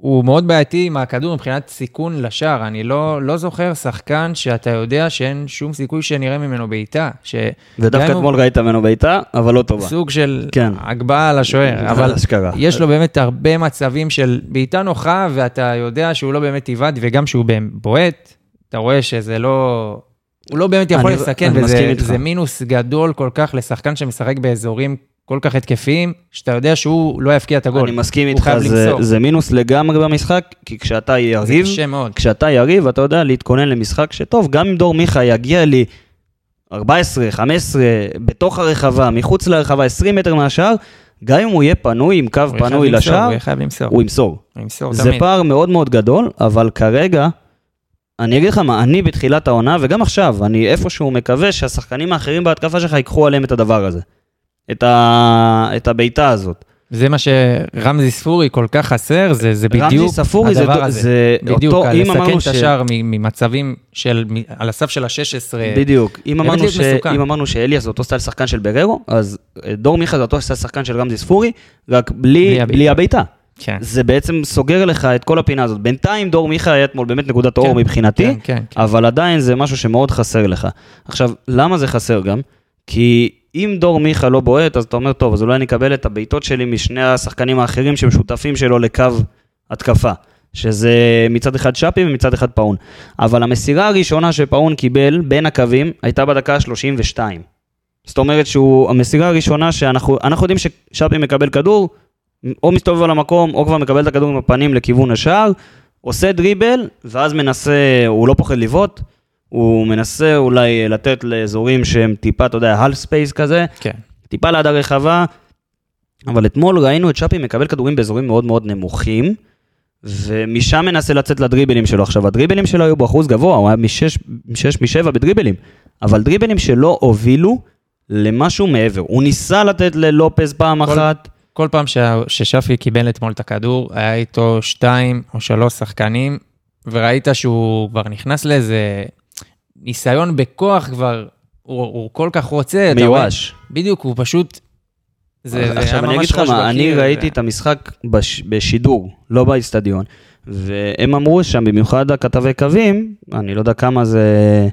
Speaker 2: הוא מאוד בעייתי עם הכדור מבחינת סיכון לשער. אני לא, לא זוכר שחקן שאתה יודע שאין שום סיכוי שנראה ממנו בעיטה. ש...
Speaker 1: ודווקא
Speaker 2: אם הוא
Speaker 1: אתמול ראית ממנו בעיטה, אבל לא טובה.
Speaker 2: סוג של
Speaker 1: כן.
Speaker 2: הגבהה על השוער, אבל
Speaker 1: אשכרה.
Speaker 2: יש לו באמת הרבה מצבים של בעיטה נוחה, ואתה יודע שהוא לא באמת עיוות, וגם שהוא בועט, אתה רואה שזה לא... הוא לא באמת יכול
Speaker 1: אני-
Speaker 2: לסכן,
Speaker 1: אני
Speaker 2: וזה מינוס גדול כל כך לשחקן שמשחק באזורים כל כך התקפיים, שאתה יודע שהוא לא יפקיע את הגול.
Speaker 1: אני מסכים איתך, זה. זה מינוס לגמרי במשחק, כי כשאתה יריב. כשאתה יריב, אתה יודע להתכונן למשחק שטוב, גם אם דור מיכה יגיע לי 14, 15, בתוך הרחבה, מחוץ לרחבה, 20 מטר מהשער, גם אם הוא יהיה פנוי עם קו פנוי לשער,
Speaker 2: הוא יהיה חייב למסור.
Speaker 1: הוא ימסור.
Speaker 2: הוא ימסור
Speaker 1: זה
Speaker 2: תמיד.
Speaker 1: פער מאוד מאוד גדול, אבל כרגע, אני אגיד לך מה, אני בתחילת העונה, וגם עכשיו, אני איפשהו מקווה שהשחקנים האחרים בהתקפה שלך ייקחו עליהם את הדבר הזה. את, ה... את הבעיטה הזאת.
Speaker 2: זה מה שרמזי ספורי כל כך חסר, זה, זה בדיוק
Speaker 1: רמזי ספורי זה,
Speaker 2: הדבר הזה.
Speaker 1: זה
Speaker 2: בדיוק,
Speaker 1: אותו, אם
Speaker 2: לסכן
Speaker 1: אמרנו
Speaker 2: את השער ממצבים של, מ- על הסף של ה-16.
Speaker 1: בדיוק. אם אמרנו, ש...
Speaker 2: מסוכן.
Speaker 1: אם אמרנו שאליאס זה אותו סטייל שחקן של בררו, אז אה, דור מיכה זה אותו סטייל שחקן של רמזי ספורי, רק בלי,
Speaker 2: בלי הבעיטה. כן.
Speaker 1: זה בעצם סוגר לך את כל הפינה הזאת. בינתיים דור מיכה היה אתמול באמת נקודת
Speaker 2: כן,
Speaker 1: אור מבחינתי,
Speaker 2: כן, כן, כן.
Speaker 1: אבל עדיין זה משהו שמאוד חסר לך. עכשיו, למה זה חסר גם? כי אם דור מיכה לא בועט, אז אתה אומר, טוב, אז אולי אני אקבל את הבעיטות שלי משני השחקנים האחרים שהם שותפים שלו לקו התקפה. שזה מצד אחד שפי ומצד אחד פאון. אבל המסירה הראשונה שפאון קיבל בין הקווים הייתה בדקה ה-32. זאת אומרת שהוא, המסירה הראשונה שאנחנו אנחנו יודעים ששפי מקבל כדור, או מסתובב על המקום, או כבר מקבל את הכדור עם הפנים לכיוון השער, עושה דריבל, ואז מנסה, הוא לא פוחד לבעוט, הוא מנסה אולי לתת לאזורים שהם טיפה, אתה יודע, half space כזה,
Speaker 2: כן.
Speaker 1: טיפה ליד הרחבה, אבל אתמול ראינו את שפי מקבל כדורים באזורים מאוד מאוד נמוכים, ומשם מנסה לצאת לדריבלים שלו. עכשיו, הדריבלים שלו היו באחוז גבוה, הוא היה משש, משש משבע בדריבלים, אבל דריבלים שלא הובילו למשהו מעבר. הוא ניסה לתת ללופז פעם
Speaker 2: כל-
Speaker 1: אחת,
Speaker 2: כל פעם ששפי קיבל אתמול את הכדור, היה איתו שתיים או שלוש שחקנים, וראית שהוא כבר נכנס לאיזה ניסיון בכוח כבר, הוא, הוא כל כך רוצה.
Speaker 1: מיואש.
Speaker 2: בדיוק, הוא פשוט... זה, זה
Speaker 1: עכשיו אני אגיד לך מה, אני ראיתי
Speaker 2: ו-
Speaker 1: את המשחק בש, בשידור, לא באיצטדיון, והם אמרו שם, במיוחד הכתבי קווים, אני לא יודע כמה זה,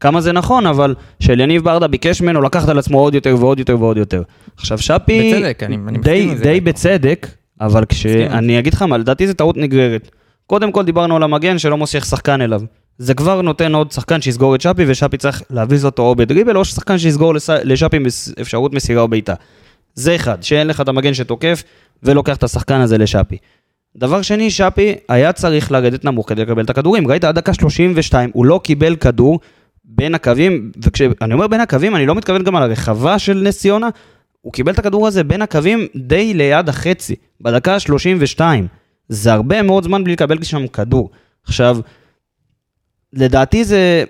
Speaker 1: כמה זה נכון, אבל שאליניב ברדה ביקש ממנו לקחת על עצמו עוד יותר ועוד יותר ועוד יותר. עכשיו שפי,
Speaker 2: בצדק, אני- אני
Speaker 1: די. די בצדק, אבל כשאני אגיד לך מה, לדעתי זו טעות נגררת. קודם כל דיברנו על המגן שלא מושך שחקן אליו. זה כבר נותן עוד שחקן שיסגור את שפי, ושפי צריך להביס אותו או בדריבל, או שחקן שיסגור לשפי אפשרות מסירה או בעיטה. זה אחד, שאין לך את המגן שתוקף ולוקח את השחקן הזה לשפי. דבר שני, שפי היה צריך לרדת נמוך כדי לקבל את הכדורים. ראית, עד דקה 32, הוא לא קיבל כדור בין הקווים, וכשאני אומר בין הקווים, אני לא מתכוון גם על הרחבה של נס ציונה, הוא קיבל את הכדור הזה בין הקווים די ליד החצי, בדקה ה-32. זה הרבה מאוד זמן בלי לקבל שם כדור. עכשיו, לדעתי זה,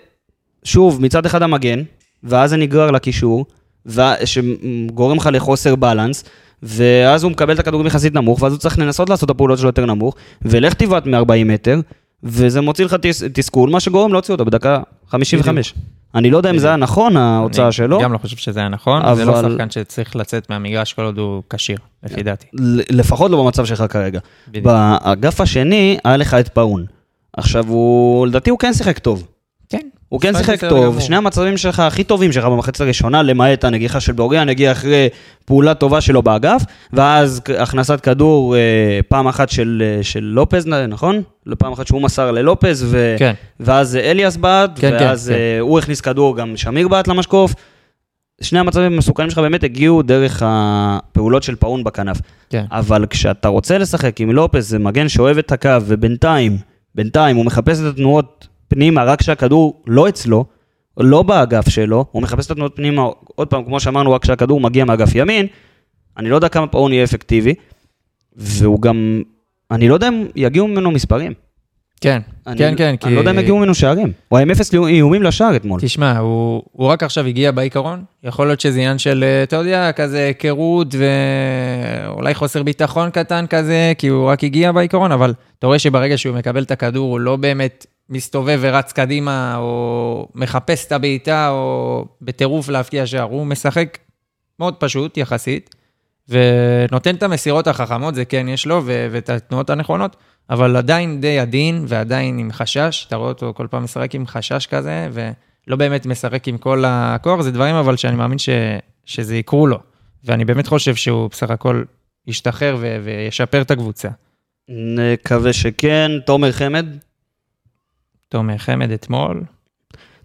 Speaker 1: שוב, מצד אחד המגן, ואז זה נגרר לקישור, ו- שגורם לך לחוסר בלנס, ואז הוא מקבל את הכדורים יחסית נמוך, ואז הוא צריך לנסות לעשות את הפעולות שלו יותר נמוך, ולך תבעט מ-40 מטר, וזה מוציא לך תס- תסכול, מה שגורם להוציא אותו בדקה 55. אני לא יודע אם זה היה נכון, ההוצאה
Speaker 2: אני
Speaker 1: שלו.
Speaker 2: גם לא חושב שזה היה נכון, זה לא
Speaker 1: אבל-
Speaker 2: שחקן שצריך לצאת מהמגרש כל עוד הוא כשיר, לפי דעתי.
Speaker 1: לפחות לא במצב שלך כרגע.
Speaker 2: בדיוק.
Speaker 1: באגף השני, היה לך את פאון. עכשיו, הוא, לדעתי הוא כן שיחק טוב.
Speaker 2: כן.
Speaker 1: הוא כן שיחק טוב. שני המצבים שלך הכי טובים שלך במחצית הראשונה, למעט הנגיחה של בוריאן, הגיע אחרי פעולה טובה שלו באגף, ואז הכנסת כדור אה, פעם אחת של, אה, של לופז, נכון? פעם אחת שהוא מסר ללופז, ו...
Speaker 2: כן.
Speaker 1: ואז אליאס בעט,
Speaker 2: כן, כן,
Speaker 1: ואז
Speaker 2: כן.
Speaker 1: אה, הוא הכניס כדור, גם שמיר בעט למשקוף. שני המצבים המסוכנים שלך באמת הגיעו דרך הפעולות של פאון בכנף.
Speaker 2: כן.
Speaker 1: אבל כשאתה רוצה לשחק עם לופס, זה מגן שאוהב את הקו, ובינתיים, בינתיים הוא מחפש את התנועות פנימה, רק כשהכדור לא אצלו, לא באגף שלו, הוא מחפש את התנועות פנימה, עוד פעם, כמו שאמרנו, רק כשהכדור מגיע מאגף ימין, אני לא יודע כמה פאון יהיה אפקטיבי, והוא גם, אני לא יודע אם יגיעו ממנו מספרים.
Speaker 2: כן,
Speaker 1: אני,
Speaker 2: כן, כן.
Speaker 1: אני לא יודע אם יגיעו ממנו שערים. הוא היה עם אפס איומים לשער אתמול.
Speaker 2: תשמע, הוא, הוא רק עכשיו הגיע בעיקרון, יכול להיות שזה עניין של, אה, אתה יודע, כזה היכרות ואולי חוסר ביטחון קטן כזה, כי הוא רק הגיע בעיקרון, אבל אתה רואה שברגע שהוא מקבל את הכדור, הוא לא באמת מסתובב ורץ קדימה, או מחפש את הבעיטה, או בטירוף להבקיע שער, הוא משחק מאוד פשוט יחסית, ונותן את המסירות החכמות, זה כן יש לו, ו- ואת התנועות הנכונות, אבל עדיין די עדין, ועדיין עם חשש, אתה רואה אותו כל פעם משחק עם חשש כזה, ולא באמת משחק עם כל הכוח, זה דברים אבל שאני מאמין ש- שזה יקרו לו. ואני באמת חושב שהוא בסך הכל ישתחרר ו- וישפר את הקבוצה.
Speaker 1: נקווה שכן. תומר חמד?
Speaker 2: תומר חמד אתמול,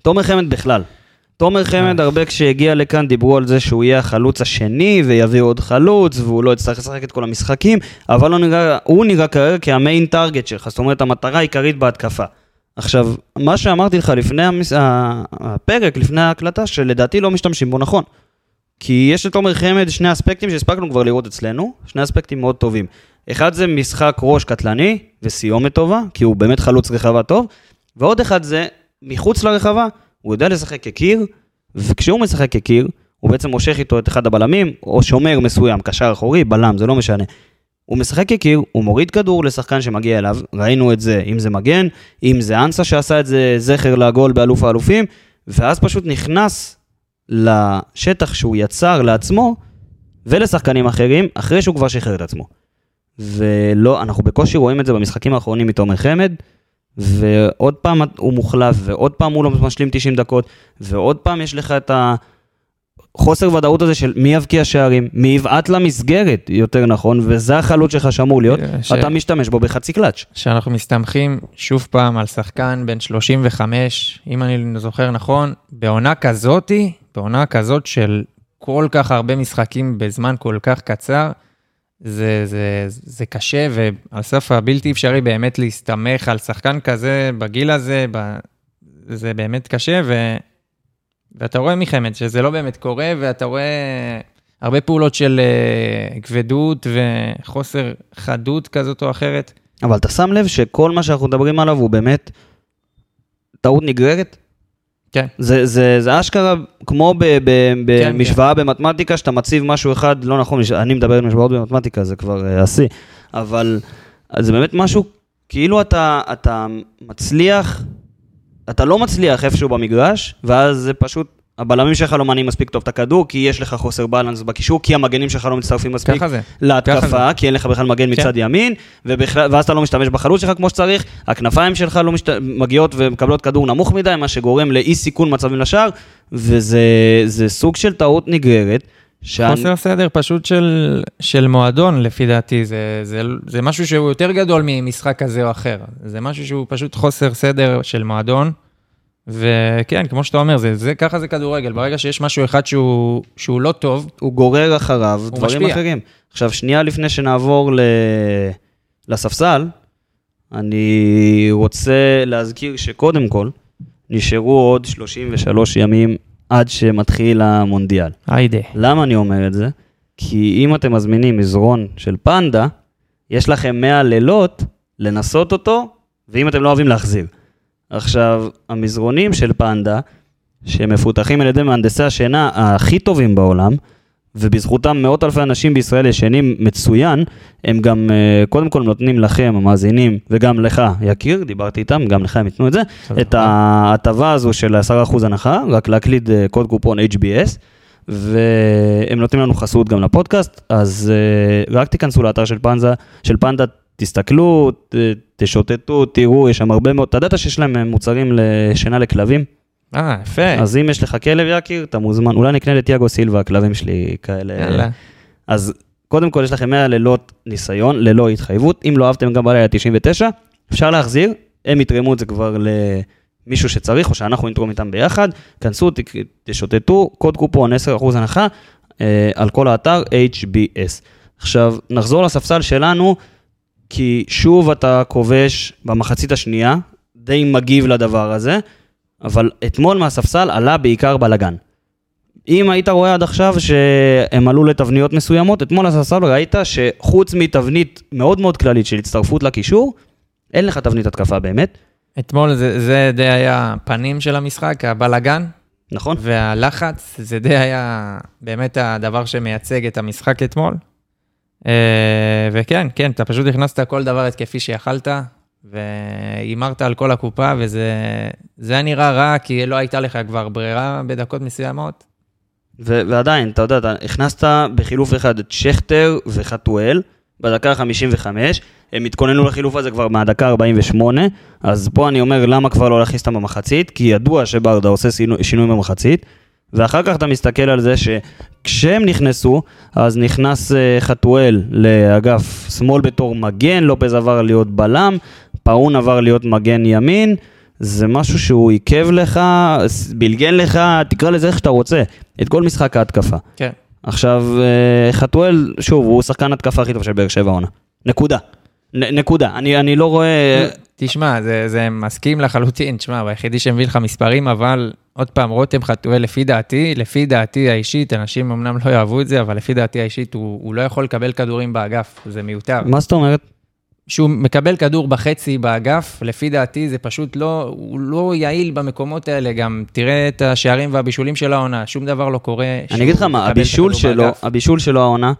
Speaker 1: תומר חמד בכלל. תומר חמד,
Speaker 2: אה.
Speaker 1: הרבה כשהגיע לכאן דיברו על זה שהוא יהיה החלוץ השני ויביא עוד חלוץ והוא לא יצטרך לשחק את כל המשחקים, אבל הוא נראה, הוא נראה כרגע כהמיין טארגט שלך, זאת אומרת המטרה העיקרית בהתקפה. עכשיו, מה שאמרתי לך לפני המס... הפרק, לפני ההקלטה, שלדעתי לא משתמשים בו נכון. כי יש לתומר חמד שני אספקטים שהספקנו כבר לראות אצלנו, שני אספקטים מאוד טובים. אחד זה משחק ראש קטלני וסיומת טובה, כי הוא באמת חלוץ רחבה טוב, ועוד אחד זה מחוץ לרחבה, הוא יודע לשחק כקיר, וכשהוא משחק כקיר, הוא בעצם מושך איתו את אחד הבלמים, או שומר מסוים, קשר אחורי, בלם, זה לא משנה. הוא משחק כקיר, הוא מוריד כדור לשחקן שמגיע אליו, ראינו את זה, אם זה מגן, אם זה אנסה שעשה את זה זכר לגול באלוף האלופים, ואז פשוט נכנס לשטח שהוא יצר לעצמו, ולשחקנים אחרים, אחרי שהוא כבר שחרר את עצמו. ולא, אנחנו בקושי רואים את זה במשחקים האחרונים מתומר חמד, ועוד פעם הוא מוחלף, ועוד פעם הוא לא משלים 90 דקות, ועוד פעם יש לך את החוסר ודאות הזה של מי יבקיע שערים, מי יבעט למסגרת, יותר נכון, וזה החלוץ שלך שאמור להיות,
Speaker 2: ש-
Speaker 1: אתה משתמש בו בחצי קלאץ'.
Speaker 2: שאנחנו מסתמכים שוב פעם על שחקן בן 35, אם אני זוכר נכון, בעונה כזאתי, בעונה כזאת של כל כך הרבה משחקים בזמן כל כך קצר, זה, זה, זה קשה ועל סף הבלתי אפשרי באמת להסתמך על שחקן כזה בגיל הזה, ב, זה באמת קשה, ו, ואתה רואה מחמד שזה לא באמת קורה, ואתה רואה הרבה פעולות של אה, כבדות וחוסר חדות כזאת או אחרת.
Speaker 1: אבל אתה שם לב שכל מה שאנחנו מדברים עליו הוא באמת טעות נגררת?
Speaker 2: כן.
Speaker 1: זה, זה, זה אשכרה כמו ב, ב,
Speaker 2: כן.
Speaker 1: במשוואה במתמטיקה, שאתה מציב משהו אחד, לא נכון, אני מדבר על משוואות במתמטיקה, זה כבר אה, השיא, אבל זה באמת משהו, כאילו אתה, אתה מצליח, אתה לא מצליח איפשהו במגרש, ואז זה פשוט, הבלמים שלך לא מניעים מספיק טוב את הכדור, כי יש לך חוסר בלנס בקישור, כי המגנים שלך לא מצטרפים מספיק להתקפה, כי אין לך בכלל מגן מצד ימין, ובכלל, ואז אתה לא משתמש בחלוץ שלך כמו שצריך, הכנפיים שלך לא משת... מגיעות ומקבלות כדור נמוך מדי, מה שגורם לאי סיכון מצבים לשער, וזה זה סוג של טעות נגררת. שאני...
Speaker 2: חוסר סדר פשוט של, של מועדון, לפי דעתי. זה, זה, זה משהו שהוא יותר גדול ממשחק כזה או אחר. זה משהו שהוא פשוט חוסר סדר של מועדון. וכן, כמו שאתה אומר, זה, זה, ככה זה כדורגל. ברגע שיש משהו אחד שהוא, שהוא לא טוב,
Speaker 1: הוא גורר אחריו
Speaker 2: הוא
Speaker 1: דברים
Speaker 2: משפיע.
Speaker 1: אחרים. עכשיו, שנייה לפני שנעבור ל... לספסל, אני רוצה להזכיר שקודם כל, נשארו עוד 33 ימים עד שמתחיל המונדיאל.
Speaker 2: היידה.
Speaker 1: למה אני אומר את זה? כי אם אתם מזמינים מזרון של פנדה, יש לכם 100 לילות לנסות אותו, ואם אתם לא אוהבים להחזיר. עכשיו, המזרונים של פנדה שמפותחים על ידי מהנדסי השינה הכי טובים בעולם, ובזכותם מאות אלפי אנשים בישראל ישנים מצוין, הם גם אה, קודם כל נותנים לכם, המאזינים, וגם לך, יקיר, דיברתי איתם, גם לך הם ייתנו את זה, את ההטבה הזו של 10% הנחה, רק להקליד אה, קוד קופון HBS, והם נותנים לנו חסות גם לפודקאסט, אז אה, רק תיכנסו לאתר של פנזה, של פנדה, תסתכלו, ת- תשוטטו, תראו, יש שם הרבה מאוד, אתה ידעת שיש להם אה, מוצרים לשינה לכלבים?
Speaker 2: אה, יפה.
Speaker 1: אז אם יש לך כלב יקיר, אתה מוזמן, אולי נקנה לתיאגו סילבה, הכלבים שלי כאלה.
Speaker 2: יאללה.
Speaker 1: אז קודם כל יש לכם 100 לילות ניסיון, ללא התחייבות. אם לא אהבתם גם בלילה 99, אפשר להחזיר, הם יתרמו את זה כבר למישהו שצריך, או שאנחנו נתרום איתם ביחד. כנסו, תשוטטו, קוד קופון 10% הנחה אה, על כל האתר HBS. עכשיו, נחזור לספסל שלנו, כי שוב אתה כובש במחצית השנייה, די מגיב לדבר הזה, אבל אתמול מהספסל עלה בעיקר בלאגן. אם היית רואה עד עכשיו שהם עלו לתבניות מסוימות, אתמול הספסל ראית שחוץ מתבנית מאוד מאוד כללית של הצטרפות לקישור, אין לך תבנית התקפה באמת,
Speaker 2: אתמול זה, זה די היה הפנים של המשחק, הבלגן,
Speaker 1: נכון?
Speaker 2: והלחץ, זה די היה באמת הדבר שמייצג את המשחק אתמול. אה, וכן, כן, אתה פשוט הכנסת כל דבר התקפי שיכלת, והימרת על כל הקופה, וזה זה היה נראה רע, כי לא הייתה לך כבר ברירה בדקות מסוימות.
Speaker 1: ו- ועדיין, אתה יודע, אתה הכנסת בחילוף אחד את שכטר וחתואל בדקה ה-55, הם התכוננו לחילוף הזה כבר מהדקה ה-48, אז פה אני אומר למה כבר לא להכניס אותם במחצית, כי ידוע שברדה עושה שינוי, שינוי במחצית, ואחר כך אתה מסתכל על זה שכשהם נכנסו, אז נכנס אה, חתואל לאגף שמאל בתור מגן, לופז עבר להיות בלם, פאון עבר להיות מגן ימין, זה משהו שהוא עיכב לך, בלגן לך, תקרא לזה איך שאתה רוצה, את כל משחק ההתקפה.
Speaker 2: כן.
Speaker 1: עכשיו, אה, חתואל, שוב, הוא שחקן התקפה הכי טוב של באר שבע העונה. נקודה. נ, נקודה. אני, אני לא רואה...
Speaker 2: תשמע, זה, זה מסכים לחלוטין, תשמע, היחידי שמביא לך מספרים, אבל עוד פעם, רותם חתואל, לפי דעתי, לפי דעתי האישית, אנשים אמנם לא יאהבו את זה, אבל לפי דעתי האישית, הוא, הוא לא יכול לקבל כדורים באגף, זה מיותר.
Speaker 1: מה זאת אומרת?
Speaker 2: שהוא מקבל כדור בחצי באגף, לפי דעתי זה פשוט לא, הוא לא יעיל במקומות האלה, גם תראה את השערים והבישולים של העונה, שום דבר לא קורה.
Speaker 1: אני אגיד לך מה, הבישול שלו,
Speaker 2: באגף.
Speaker 1: הבישול שלו העונה,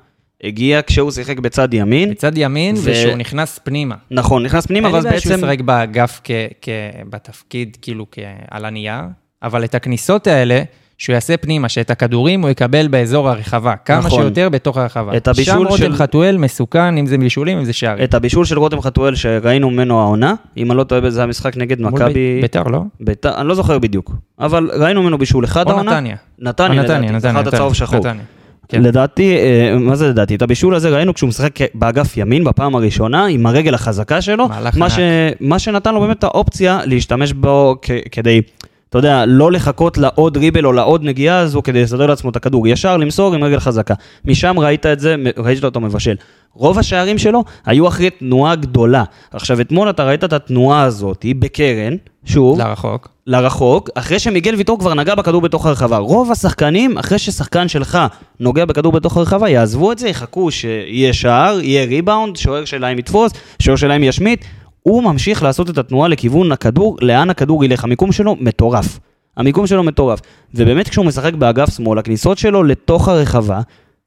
Speaker 1: הגיע כשהוא שיחק בצד ימין.
Speaker 2: בצד ימין,
Speaker 1: ו-
Speaker 2: ושהוא נכנס פנימה.
Speaker 1: נכון, נכנס פנימה,
Speaker 2: אין לי
Speaker 1: ואז
Speaker 2: בעיה שהוא
Speaker 1: בעצם...
Speaker 2: ישחק באגף כ, כ, בתפקיד, כאילו, כ, על הנייר, אבל את הכניסות האלה, שהוא יעשה פנימה, שאת הכדורים הוא יקבל באזור הרחבה, כמה
Speaker 1: נכון.
Speaker 2: שיותר בתוך הרחבה.
Speaker 1: את הבישול
Speaker 2: שם רותם
Speaker 1: של-
Speaker 2: חתואל מסוכן, אם זה בישולים, אם זה שערים.
Speaker 1: את הבישול של רותם חתואל שראינו ממנו העונה, אם אני לא טועה זה המשחק נגד מכבי...
Speaker 2: בית- ביתר, לא?
Speaker 1: ביתר, אני לא זוכר בדיוק, אבל ראינו ממנו בישול אחד
Speaker 2: או
Speaker 1: העונה.
Speaker 2: נתניה.
Speaker 1: נתניה,
Speaker 2: או
Speaker 1: לדעתי,
Speaker 2: נתניה,
Speaker 1: זכרת
Speaker 2: נתניה,
Speaker 1: צהוב שחור.
Speaker 2: נתניה. כן.
Speaker 1: לדעתי, אה, מה זה לדעתי? את הבישול הזה ראינו כשהוא משחק באגף ימין בפעם הראשונה, עם הרגל החזקה שלו, מה. ש... מה שנתן לו באמת את האופציה להשתמש בו כ... כדי, אתה יודע, לא לחכות לעוד ריבל או לעוד נגיעה הזו כדי לסדר לעצמו את הכדור, ישר למסור עם רגל חזקה. משם ראית את זה, ראית אותו מבשל. רוב השערים שלו היו אחרי תנועה גדולה. עכשיו, אתמול אתה ראית את התנועה הזאת בקרן, שוב,
Speaker 2: לרחוק.
Speaker 1: לרחוק, אחרי שמיגל ויטור כבר נגע בכדור בתוך הרחבה. רוב השחקנים, אחרי ששחקן שלך נוגע בכדור בתוך הרחבה, יעזבו את זה, יחכו שיהיה שער, יהיה ריבאונד, שוער שלהם יתפוס, שוער שלהם ישמיט. הוא ממשיך לעשות את התנועה לכיוון הכדור, לאן הכדור ילך. המיקום שלו מטורף. המיקום שלו מטורף. ובאמת כשהוא משחק באגף שמאל, הכניסות שלו לתוך הרחבה,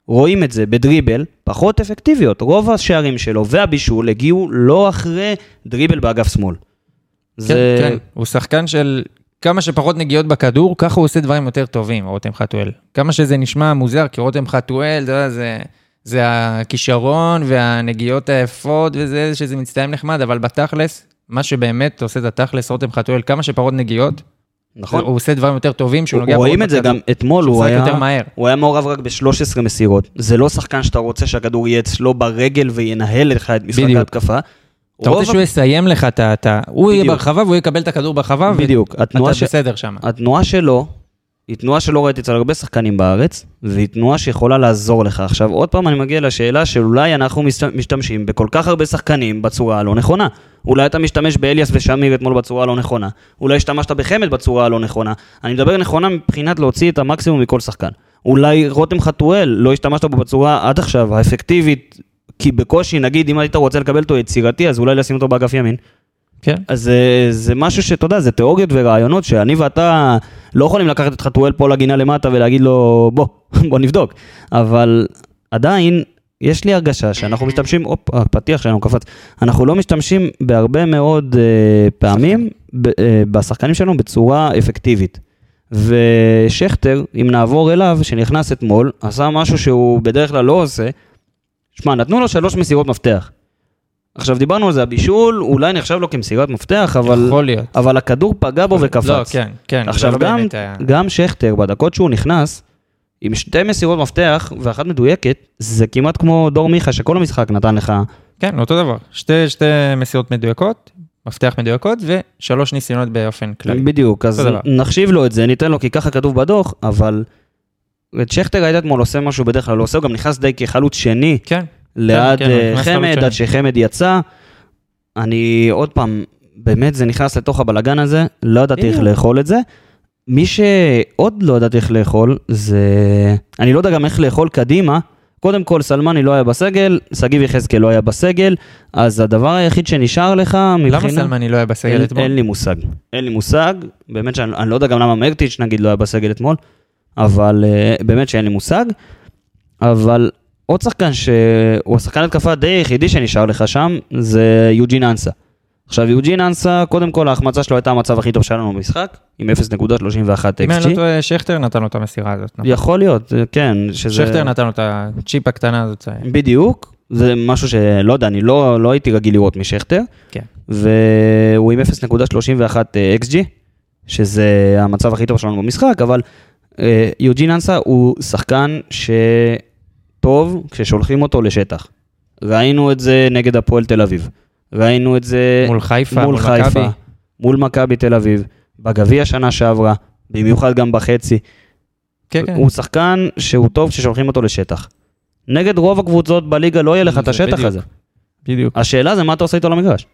Speaker 1: רואים את זה בדריבל, פחות אפקטיביות. רוב השערים שלו והבישול הגיעו לא אחרי דריבל באגף שמאל.
Speaker 2: כן, כן, הוא שחקן של כמה שפחות נגיעות בכדור, ככה הוא עושה דברים יותר טובים, רותם חתואל. כמה שזה נשמע מוזר, כי רותם חתואל, אתה יודע, זה, זה הכישרון והנגיעות היפות וזה, שזה מצטיים נחמד, אבל בתכלס, מה שבאמת עושה את התכלס, רותם חתואל, כמה שפחות נגיעות,
Speaker 1: נכון.
Speaker 2: הוא עושה דברים יותר טובים, שהוא נוגע
Speaker 1: רואים
Speaker 2: פחות
Speaker 1: את זה. גם אתמול, הוא היה,
Speaker 2: יותר מהר.
Speaker 1: הוא היה מעורב רק ב-13 מסירות. זה לא שחקן שאתה רוצה שהכדור יהיה אצלו ברגל וינהל לך את משחק
Speaker 2: בדיוק.
Speaker 1: ההתקפה.
Speaker 2: אתה רוצה שהוא יסיים לך את ה... הוא יהיה. ברחבה והוא יקבל את הכדור ברחבה,
Speaker 1: בדיוק.
Speaker 2: ואתה בסדר שם.
Speaker 1: התנועה שלו, היא תנועה שלא ראיתי אצל הרבה שחקנים בארץ, והיא תנועה שיכולה לעזור לך. עכשיו, עוד פעם אני מגיע לשאלה שאולי אנחנו משתמשים בכל כך הרבה שחקנים בצורה הלא נכונה. אולי אתה משתמש באליאס ושמיר אתמול בצורה הלא נכונה. אולי השתמשת בחמד בצורה הלא נכונה. אני מדבר נכונה מבחינת להוציא את המקסימום מכל שחקן. אולי רותם חתואל, לא השתמשת בו בצורה עד עכשיו האפקטיבית, כי בקושי, נגיד, אם היית רוצה לקבל אותו יצירתי, אז אולי לשים אותו באגף ימין.
Speaker 2: כן.
Speaker 1: אז זה, זה משהו שאתה יודע, זה תיאוריות ורעיונות שאני ואתה לא יכולים לקחת את חתואל פה לגינה למטה ולהגיד לו, בוא, בוא נבדוק. אבל עדיין, יש לי הרגשה שאנחנו משתמשים, הופ, הפתיח שלנו קפץ, אנחנו לא משתמשים בהרבה מאוד אה, פעמים ב, אה, בשחקנים שלנו בצורה אפקטיבית. ושכטר, אם נעבור אליו, שנכנס אתמול, עשה משהו שהוא בדרך כלל לא עושה. שמע, נתנו לו שלוש מסירות מפתח. עכשיו דיברנו על זה, הבישול אולי נחשב לו כמסירת מפתח, אבל,
Speaker 2: יכול להיות.
Speaker 1: אבל הכדור פגע בו וקפץ.
Speaker 2: לא, כן, כן. זה
Speaker 1: עכשיו
Speaker 2: לא
Speaker 1: גם,
Speaker 2: היה-
Speaker 1: גם שכטר, בדקות שהוא נכנס, עם שתי מסירות מפתח ואחת מדויקת, זה כמעט כמו דור מיכה שכל המשחק נתן לך.
Speaker 2: כן, אותו דבר. שתי, שתי מסירות מדויקות, מפתח מדויקות, ושלוש ניסיונות באופן כללי.
Speaker 1: בדיוק, אז
Speaker 2: דבר.
Speaker 1: נחשיב לו את זה, ניתן לו כי ככה כתוב בדוח, אבל את שכטר ראית אתמול עושה משהו בדרך כלל לא עושה, הוא גם נכנס די כחלוץ שני
Speaker 2: כן,
Speaker 1: ליד
Speaker 2: כן, הוא
Speaker 1: אה, חמד, עד. שחמד יצא. אני עוד פעם, באמת זה נכנס לתוך הבלגן הזה, לא ידעתי איך. לאכול את זה. מי שעוד לא ידעתי איך לאכול, זה... אני לא יודע גם איך לאכול קדימה. קודם כל, סלמני לא היה בסגל, שגיב יחזקאל לא היה בסגל, אז הדבר היחיד שנשאר לך מבחינה...
Speaker 2: למה סלמני לא היה בסגל
Speaker 1: אין,
Speaker 2: אתמול?
Speaker 1: אין לי מושג. אין לי מושג, באמת שאני אני לא יודע גם למה מרטיץ' נגיד לא היה בסגל אתמול, אבל uh, באמת שאין לי מושג. אבל עוד שחקן שהוא השחקן התקפה די היחידי שנשאר לך שם, זה יוג'ין אנסה. עכשיו יוג'ין אנסה, קודם כל ההחמצה שלו הייתה המצב הכי טוב שהיה לנו במשחק, עם 0.31
Speaker 2: אם אני לא
Speaker 1: XG.
Speaker 2: טועה, שכטר נתן לו את המסירה הזאת. נכון?
Speaker 1: יכול להיות, אה, כן, שזה...
Speaker 2: שכטר נתן לו את הצ'יפ הקטנה הזאת.
Speaker 1: בדיוק, זה משהו שלא יודע, אני לא, לא הייתי רגיל לראות משכטר.
Speaker 2: כן.
Speaker 1: והוא עם 0.31 אה, XG, שזה המצב הכי טוב שלנו במשחק, אבל אה, יוג'ין אנסה הוא שחקן שטוב כששולחים אותו לשטח. ראינו את זה נגד הפועל תל אביב. ראינו את זה
Speaker 2: מול חיפה,
Speaker 1: מול
Speaker 2: מול
Speaker 1: חיפה,
Speaker 2: מכבי.
Speaker 1: מול מכבי תל אביב, בגביע שנה שעברה, במיוחד גם בחצי.
Speaker 2: כן, כן.
Speaker 1: הוא שחקן שהוא טוב כששולחים אותו לשטח. נגד רוב הקבוצות בליגה לא יהיה לך את השטח
Speaker 2: בדיוק.
Speaker 1: הזה.
Speaker 2: בדיוק.
Speaker 1: השאלה זה מה אתה עושה איתו למגרש.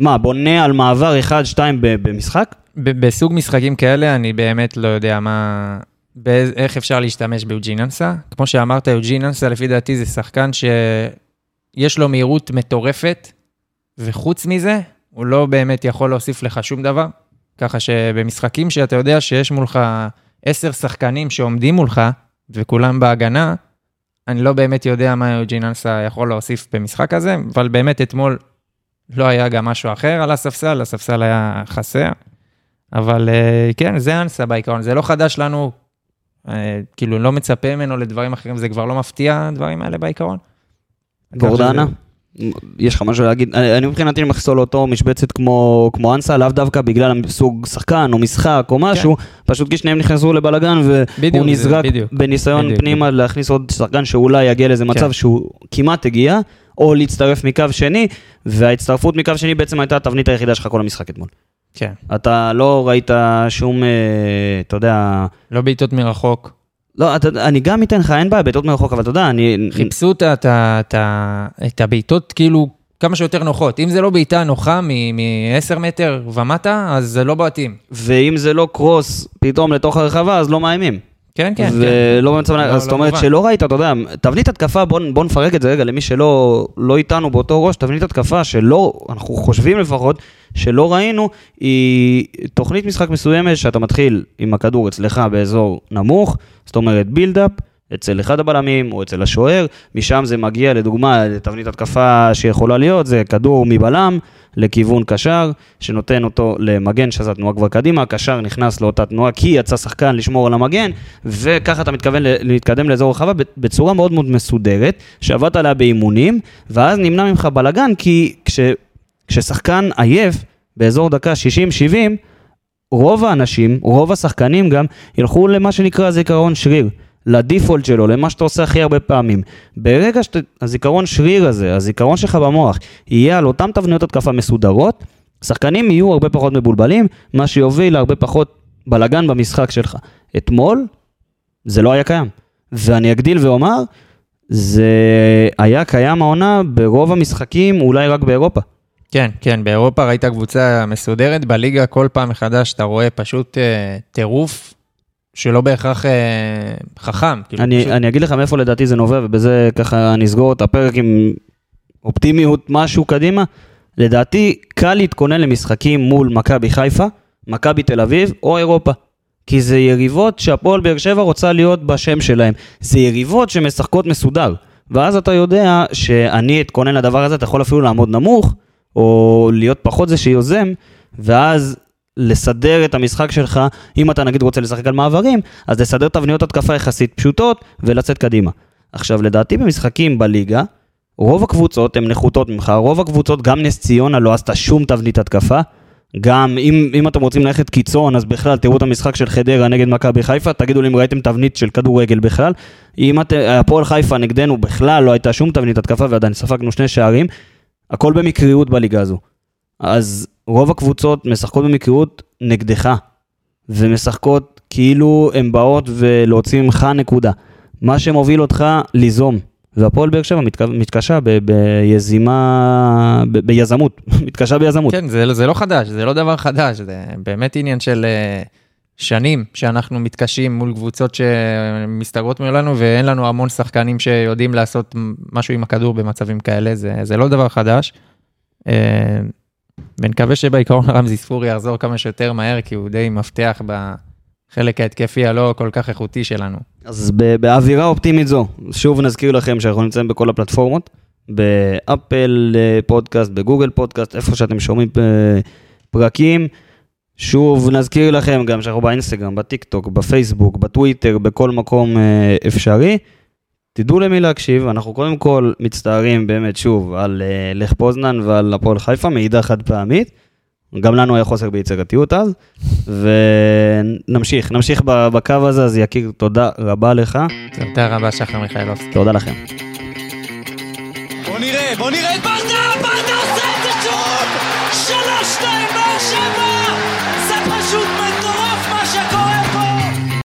Speaker 1: מה, בונה על מעבר 1-2 ב- במשחק?
Speaker 2: בסוג משחקים כאלה, אני באמת לא יודע מה... איך אפשר להשתמש ביוג'ין אנסה. כמו שאמרת, יוג'ין אנסה, לפי דעתי, זה שחקן שיש לו מהירות מטורפת, וחוץ מזה, הוא לא באמת יכול להוסיף לך שום דבר. ככה שבמשחקים שאתה יודע שיש מולך עשר שחקנים שעומדים מולך, וכולם בהגנה, אני לא באמת יודע מה יוג'ין אנסה יכול להוסיף במשחק הזה, אבל באמת אתמול לא היה גם משהו אחר על הספסל, הספסל היה חסר. אבל אה, כן, זה אנסה בעיקרון, זה לא חדש לנו, כאילו לא מצפה ממנו לדברים אחרים, זה כבר לא מפתיע, הדברים האלה בעיקרון.
Speaker 1: גורדנה? יש לך משהו להגיד? אני מבחינתי מכניס לו אותו משבצת כמו, כמו אנסה, לאו דווקא בגלל סוג שחקן או משחק או משהו, פשוט כי שניהם נכנסו לבלגן והוא
Speaker 2: בדיוק,
Speaker 1: נזרק
Speaker 2: בדיוק.
Speaker 1: בניסיון
Speaker 2: בדיוק.
Speaker 1: פנימה להכניס עוד שחקן שאולי יגיע לאיזה מצב
Speaker 2: כן.
Speaker 1: שהוא כמעט הגיע, או להצטרף מקו שני, וההצטרפות מקו שני בעצם הייתה התבנית היחידה שלך כל המשחק אתמול.
Speaker 2: כן,
Speaker 1: אתה לא ראית שום, אה, אתה יודע,
Speaker 2: לא בעיטות מרחוק.
Speaker 1: לא, אתה, אני גם אתן לך, אין בעיה, בעיטות מרחוק, אבל אתה יודע, אני...
Speaker 2: חיפשו את את את את הבעיטות כאילו כמה שיותר נוחות. אם זה לא בעיטה נוחה מ-10 מטר ומטה, אז זה לא בועטים.
Speaker 1: ואם זה לא קרוס פתאום לתוך הרחבה, אז לא מאיימים.
Speaker 2: כן, כן, כן.
Speaker 1: ולא במצב...
Speaker 2: לא-
Speaker 1: אז זאת
Speaker 2: לא
Speaker 1: אומרת
Speaker 2: מובן.
Speaker 1: שלא ראית, אתה יודע, תבנית התקפה, בוא, בוא נפרק את זה רגע למי שלא לא איתנו באותו ראש, תבנית התקפה שלא, אנחנו חושבים לפחות, שלא ראינו, היא תוכנית משחק מסוימת שאתה מתחיל עם הכדור אצלך באזור נמוך, זאת אומרת בילדאפ, אצל אחד הבלמים או אצל השוער, משם זה מגיע לדוגמה לתבנית התקפה שיכולה להיות, זה כדור מבלם לכיוון קשר, שנותן אותו למגן שזו התנועה כבר קדימה, הקשר נכנס לאותה תנועה כי יצא שחקן לשמור על המגן, וככה אתה מתכוון להתקדם לאזור רחבה בצורה מאוד מאוד מסודרת, שעבדת עליה באימונים, ואז נמנע ממך בלאגן, כי כש, כששחקן עייף באזור דקה 60-70, רוב האנשים, רוב השחקנים גם, ילכו למה שנקרא זיכרון שריר. לדיפולט שלו, למה שאתה עושה הכי הרבה פעמים. ברגע שהזיכרון שריר הזה, הזיכרון שלך במוח, יהיה על אותן תבניות התקפה מסודרות, שחקנים יהיו הרבה פחות מבולבלים, מה שיוביל להרבה פחות בלגן במשחק שלך. אתמול, זה לא היה קיים. ואני אגדיל ואומר, זה היה קיים העונה ברוב המשחקים, אולי רק באירופה.
Speaker 2: כן, כן, באירופה ראית קבוצה מסודרת, בליגה כל פעם מחדש אתה רואה פשוט אה, טירוף שלא בהכרח אה, חכם. כאילו,
Speaker 1: אני,
Speaker 2: פשוט,
Speaker 1: אני אגיד לך מאיפה לדעתי זה נובע, ובזה ככה נסגור את הפרק עם אופטימיות משהו קדימה. לדעתי, קל להתכונן למשחקים מול מכבי חיפה, מכבי תל אביב או אירופה. כי זה יריבות שהפועל באר שבע רוצה להיות בשם שלהם. זה יריבות שמשחקות מסודר. ואז אתה יודע שאני אתכונן לדבר הזה, אתה יכול אפילו לעמוד נמוך, או להיות פחות זה שיוזם, ואז לסדר את המשחק שלך, אם אתה נגיד רוצה לשחק על מעברים, אז לסדר תבניות התקפה יחסית פשוטות ולצאת קדימה. עכשיו, לדעתי במשחקים בליגה, רוב הקבוצות הן נחותות ממך, רוב הקבוצות, גם נס ציונה לא עשתה שום תבנית התקפה. גם אם, אם אתם רוצים ללכת קיצון, אז בכלל תראו את המשחק של חדרה נגד מכבי חיפה, תגידו לי אם ראיתם תבנית של כדורגל בכלל. אם הפועל חיפה נגדנו בכלל לא הייתה שום תבנית התקפה ועדיין ספגנו שני שערים, הכל במקריות בליגה הזו. אז רוב הקבוצות משחקות במקריות נגדך, ומשחקות כאילו הן באות ולהוציא ממך נקודה. מה שמוביל אותך ליזום, והפועל באר שבע מתק- מתקשה ב- ביזימה, ב- ביזמות, מתקשה ביזמות.
Speaker 2: כן, זה, זה לא חדש, זה לא דבר חדש, זה באמת עניין של אה, שנים שאנחנו מתקשים מול קבוצות שמסתגרות מולנו, ואין לנו המון שחקנים שיודעים לעשות משהו עם הכדור במצבים כאלה, זה, זה לא דבר חדש. ונקווה שבעיקרון רמזי ספורי יחזור כמה שיותר מהר, כי הוא די מבטיח בחלק ההתקפי הלא כל כך איכותי שלנו.
Speaker 1: אז באווירה אופטימית זו, שוב נזכיר לכם שאנחנו נמצאים בכל הפלטפורמות, באפל אה, פודקאסט, בגוגל פודקאסט, איפה שאתם שומעים אה, פרקים. שוב נזכיר לכם גם שאנחנו באינסטגרם, בטיק טוק, בפייסבוק, בטוויטר, בכל מקום אה, אפשרי. תדעו למי להקשיב, אנחנו קודם כל מצטערים באמת שוב על אה, לך פוזנן ועל הפועל חיפה, מעידה חד פעמית. גם לנו היה חוסר ביצירתיות אז, ונמשיך, נמשיך בקו הזה, אז יקיר, תודה רבה לך,
Speaker 2: תודה רבה, שחר מיכאלובסקי.
Speaker 1: תודה לכם.
Speaker 4: בוא נראה, בוא נראה את